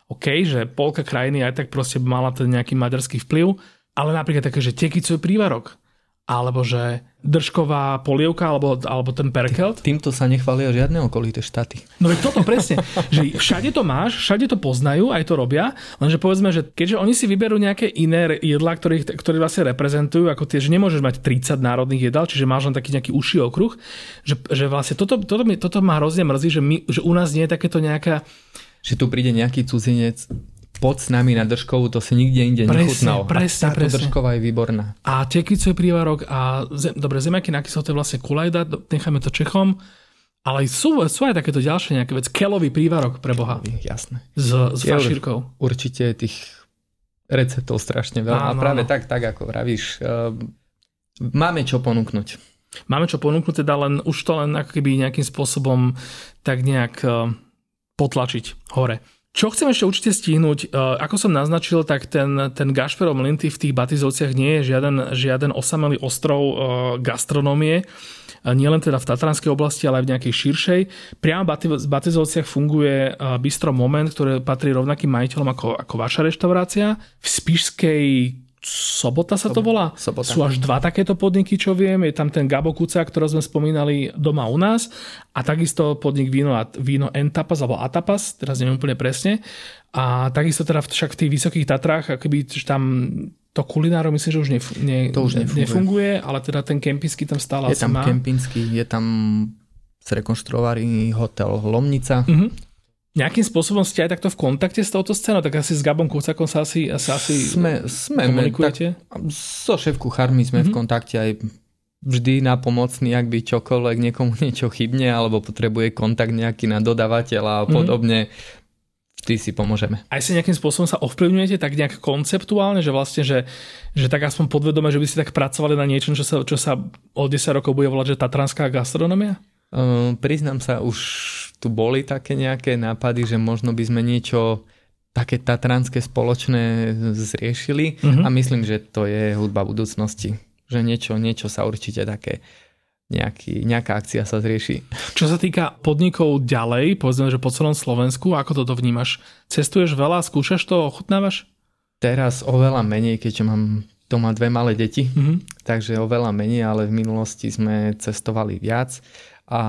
S1: OK, že polka krajiny aj tak proste mala ten nejaký maďarský vplyv, ale napríklad také, že tekicuje prívarok alebo že držková polievka, alebo, alebo ten perkelt.
S2: Týmto sa nechvália žiadne okolité štáty.
S1: No veď toto presne, že *laughs* všade to máš, všade to poznajú, aj to robia, lenže povedzme, že keďže oni si vyberú nejaké iné jedlá, ktoré, ktoré vlastne reprezentujú, ako tie, že nemôžeš mať 30 národných jedál, čiže máš len taký nejaký uší okruh, že, že vlastne toto, toto, mi, toto ma hrozne mrzí, že, my, že u nás nie je takéto nejaká
S2: že tu príde nejaký cudzinec pod s nami na držkovú, to si nikde inde presne, nechutnalo.
S1: Presne, a táto presne.
S2: držková je výborná.
S1: A tekicuje prívarok a zem, dobre, zemiaky na kyselote vlastne kulajda, necháme to Čechom, ale sú, sú aj takéto ďalšie nejaké veci. Kelový prívarok pre Boha.
S2: Jasné.
S1: S, s fašírkou.
S2: Určite tých receptov strašne veľa. Áno, a práve áno. tak, tak ako vravíš, uh, máme čo ponúknuť.
S1: Máme čo ponúknuť, teda len už to len ako keby nejakým spôsobom tak nejak uh, potlačiť hore. Čo chcem ešte určite stihnúť, e, ako som naznačil, tak ten, ten Gašperov Mlinty v tých Batizovciach nie je žiaden, žiaden osamelý ostrov e, gastronómie, e, nielen teda v Tatranskej oblasti, ale aj v nejakej širšej. Priamo v Batizovciach funguje Bistro Moment, ktoré patrí rovnakým majiteľom ako, ako vaša reštaurácia. V Spišskej Sobota sa to volá?
S2: Sobota.
S1: Sú až dva takéto podniky, čo viem. Je tam ten Gabo Kuca, ktorý sme spomínali doma u nás a takisto podnik víno, víno Entapas alebo Atapas, teraz neviem úplne presne. A takisto teda však v tých vysokých Tatrách, akoby tam to kulinárov myslím, že už nef- ne-
S2: to už nefunguje.
S1: nefunguje, ale teda ten kempinský tam stále
S2: je tam
S1: má.
S2: kempinský, je tam zrekonštruovaný hotel Lomnica.
S1: Uh-huh nejakým spôsobom ste aj takto v kontakte s touto scénou? Tak asi s Gabom Kucakom sa asi, asi, asi
S2: sme, sme,
S1: komunikujete?
S2: Tak, so šéf kuchármi sme mm-hmm. v kontakte aj vždy na pomocný, ak by čokoľvek niekomu *laughs* niečo chybne alebo potrebuje kontakt nejaký na dodávateľa a mhm. podobne. Mm-hmm. Vždy si pomôžeme.
S1: Aj si nejakým spôsobom sa ovplyvňujete tak nejak konceptuálne, že vlastne, že, že tak aspoň podvedome, že by ste tak pracovali na niečom, čo sa, čo sa o 10 rokov bude volať, že tatranská gastronomia?
S2: Uh, priznám sa, už tu boli také nejaké nápady, že možno by sme niečo také tatranské spoločné zriešili uh-huh. a myslím, že to je hudba budúcnosti. Že niečo, niečo sa určite také nejaký, nejaká akcia sa zrieši.
S1: Čo sa týka podnikov ďalej, povedzme, že po celom Slovensku, ako toto vnímaš? Cestuješ veľa, skúšaš to, ochutnávaš?
S2: Teraz oveľa menej, keďže mám doma dve malé deti, mm-hmm. takže oveľa menej, ale v minulosti sme cestovali viac a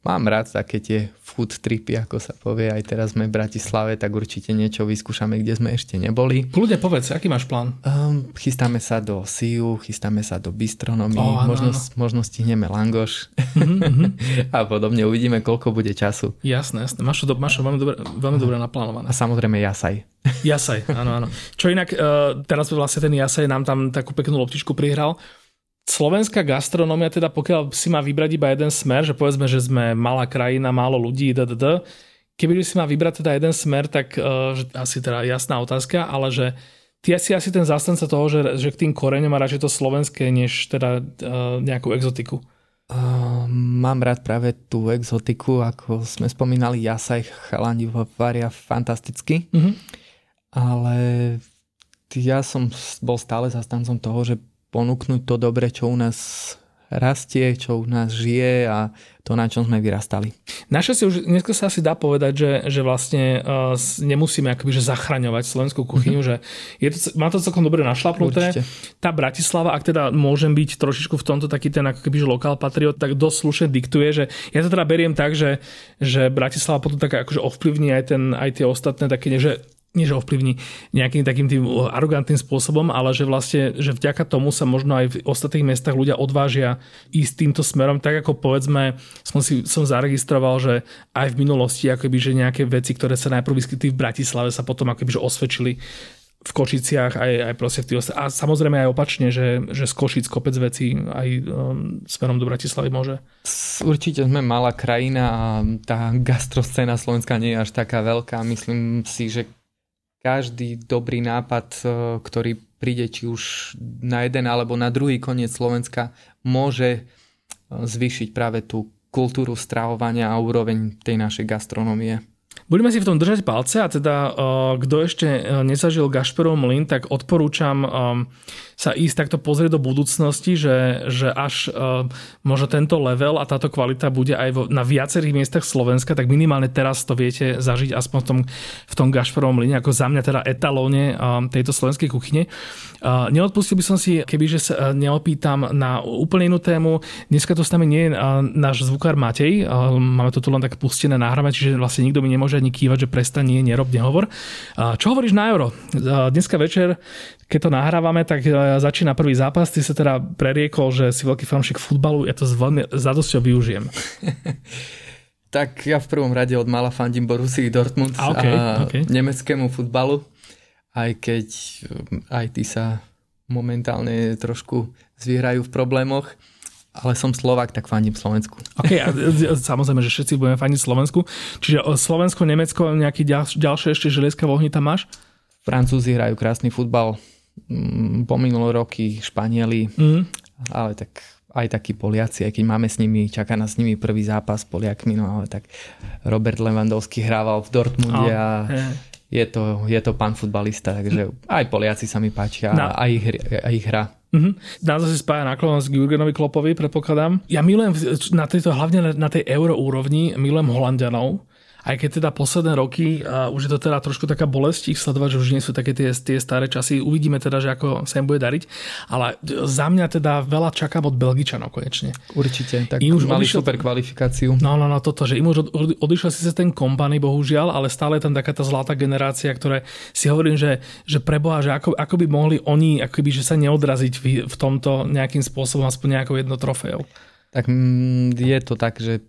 S2: mám rád také tie food tripy, ako sa povie. Aj teraz sme v Bratislave, tak určite niečo vyskúšame, kde sme ešte neboli.
S1: Kľudne povedz, aký máš plán?
S2: Um, chystáme sa do Siu, chystáme sa do Bistronomii, oh, možno, možno stihneme Langoš mm-hmm. *laughs* a podobne. Uvidíme, koľko bude času.
S1: Jasné, jasné. Máš to, máš to veľmi, dobre, veľmi dobre naplánované.
S2: A samozrejme Jasaj.
S1: Jasaj, áno, áno. Čo inak, uh, teraz vlastne ten Jasaj nám tam takú peknú loptičku prihral slovenská gastronómia, teda pokiaľ si má vybrať iba jeden smer, že povedzme, že sme malá krajina, málo ľudí, ddd, keby si má vybrať teda jeden smer, tak uh, že asi teda jasná otázka, ale že ty si asi ten zastanca toho, že, že k tým koreňom má radšej to slovenské, než teda uh, nejakú exotiku.
S2: Uh, mám rád práve tú exotiku, ako sme spomínali, jasaj chalani varia fantasticky, uh-huh. ale ja som bol stále zastancom toho, že ponúknuť to dobre, čo u nás rastie, čo u nás žije a to, na čom sme vyrastali.
S1: Naše si už, dneska sa asi dá povedať, že, že vlastne uh, nemusíme akoby, že zachraňovať slovenskú kuchyňu, mm-hmm. že je to, má to celkom dobre našlapnuté. Určite. Tá Bratislava, ak teda môžem byť trošičku v tomto taký ten ako keby, že lokál patriot, tak dosť slušne diktuje, že ja to teda beriem tak, že, že Bratislava potom tak akože ovplyvní aj, ten, aj tie ostatné také, že nie že ovplyvní nejakým takým tým arogantným spôsobom, ale že vlastne, že vďaka tomu sa možno aj v ostatných mestách ľudia odvážia ísť týmto smerom, tak ako povedzme, som si som zaregistroval, že aj v minulosti akoby, že nejaké veci, ktoré sa najprv vyskytli v Bratislave, sa potom akoby, že osvedčili v Košiciach aj, aj proste v tých A samozrejme aj opačne, že, že z Košic kopec vecí aj um, smerom do Bratislavy môže.
S2: Určite sme malá krajina a tá gastroscéna Slovenska nie je až taká veľká. Myslím si, že každý dobrý nápad, e, ktorý príde či už na jeden alebo na druhý koniec Slovenska, môže e, zvýšiť práve tú kultúru stravovania a úroveň tej našej gastronómie.
S1: Budeme si v tom držať palce a teda uh, kto ešte nezažil Gašperov mlyn, tak odporúčam um, sa ísť takto pozrieť do budúcnosti, že, že až možno tento level a táto kvalita bude aj na viacerých miestach Slovenska, tak minimálne teraz to viete zažiť aspoň v tom, v tom Gašperovom mlyne, ako za mňa teda etalóne tejto slovenskej kuchyne. Neodpustil by som si, kebyže sa neopýtam na úplne inú tému. Dneska to s nami nie je náš zvukár Matej, máme to tu len tak pustené nahrávať, čiže vlastne nikto mi nemôže ani kývať, že prestane, nerob, nehovor. Čo hovoríš na euro? Dneska večer, keď to nahrávame, tak e, začína prvý zápas. Ty sa teda preriekol, že si veľký fanúšik futbalu. Ja to s veľmi zadosťou využijem. *laughs*
S2: tak ja v prvom rade od mala fandím Borussii Dortmund a, okay, a okay. nemeckému futbalu. Aj keď aj tí sa momentálne trošku zvíhrajú v problémoch ale som Slovak, tak fandím Slovensku.
S1: OK, a samozrejme, že všetci budeme fandiť Slovensku. Čiže Slovensko, Nemecko, nejaký ďal, ďalšie ešte želieska v ohni tam máš?
S2: Francúzi hrajú krásny futbal, mm, po minulé roky Španieli, mm. ale tak aj takí Poliaci, aj keď máme s nimi, čaká nás s nimi prvý zápas s Poliakmi, no ale tak Robert Lewandowski hrával v Dortmunde oh, a je to, je to pán futbalista, takže aj Poliaci sa mi páčia no. a ich, a ich hra.
S1: Mm-hmm. Sa si spája náklonosť k Jurgenovi Klopovi, predpokladám. Ja milujem na tejto, hlavne na tej euro úrovni, milujem Holandianov aj keď teda posledné roky, a už je to teda trošku taká bolesť ich sledovať, že už nie sú také tie, tie staré časy, uvidíme teda, že ako sa im bude dariť, ale za mňa teda veľa čakám od Belgičanov konečne.
S2: Určite, tak im už mali odišiel, super kvalifikáciu.
S1: No, no, no, toto, že im už odišiel si ten kompany, bohužiaľ, ale stále je tam taká tá zlatá generácia, ktoré si hovorím, že, že preboha, že ako, ako by mohli oni, ako by, že sa neodraziť v, v tomto nejakým spôsobom, aspoň nejakou jedno trofejou.
S2: Tak mm, je to tak, že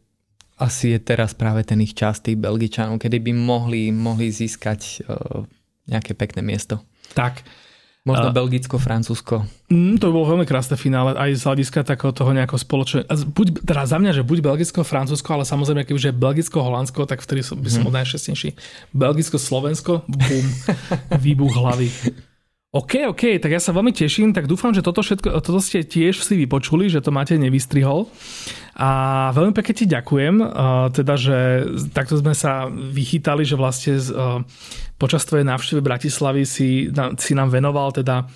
S2: asi je teraz práve ten ich čas tých Belgičanov, kedy by mohli, mohli získať uh, nejaké pekné miesto.
S1: Tak.
S2: Možno uh, Belgicko, Francúzsko.
S1: Mm, to bolo veľmi krásne finále, aj z hľadiska takého toho nejako spoločného. Buď, teda za mňa, že buď Belgicko, Francúzsko, ale samozrejme, kebyže Belgicko, Holandsko, tak vtedy som, by som bol mm. najšťastnejší. Belgicko, Slovensko, bum, *laughs* výbuch hlavy. OK, OK, tak ja sa veľmi teším, tak dúfam, že toto všetko, toto ste tiež si vypočuli, že to máte nevystrihol. A veľmi pekne ti ďakujem, teda, že takto sme sa vychytali, že vlastne počas tvojej návštevy Bratislavy si, si nám venoval teda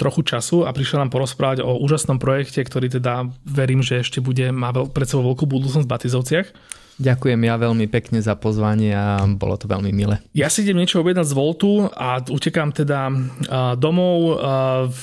S1: trochu času a prišiel nám porozprávať o úžasnom projekte, ktorý teda verím, že ešte bude, má pred sebou veľkú budúcnosť v Batizovciach.
S2: Ďakujem ja veľmi pekne za pozvanie a bolo to veľmi milé.
S1: Ja si idem niečo objednať z Voltu a utekám teda domov.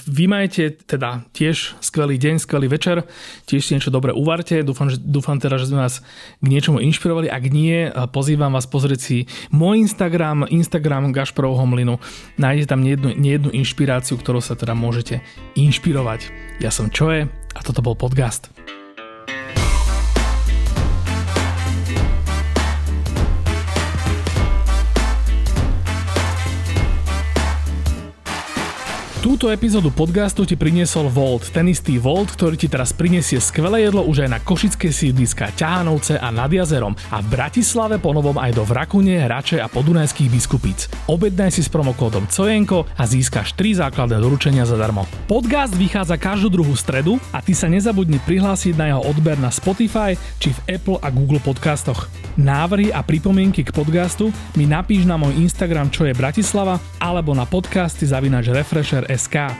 S1: Vy majete teda tiež skvelý deň, skvelý večer, tiež si niečo dobre uvarte. Dúfam, že, dúfam teda, že sme vás k niečomu inšpirovali. Ak nie, pozývam vás pozrieť si môj Instagram, Instagram Gašprov Homlinu. Nájdete tam nejednu, nejednu inšpiráciu, ktorou sa teda môžete inšpirovať. Ja som Čoje a toto bol podcast. Túto epizódu podcastu ti priniesol Volt, ten istý Volt, ktorý ti teraz prinesie skvelé jedlo už aj na košické sídliska Ťahanovce a nad jazerom a v Bratislave ponovom aj do Vrakune, Hrače a podunajských biskupíc. Objednaj si s promokódom COJENKO a získaš 3 základné doručenia zadarmo. Podcast vychádza každú druhú stredu a ty sa nezabudni prihlásiť na jeho odber na Spotify či v Apple a Google podcastoch. Návrhy a pripomienky k podcastu mi napíš na môj Instagram čo je Bratislava alebo na podcasty zavinač Refresher SK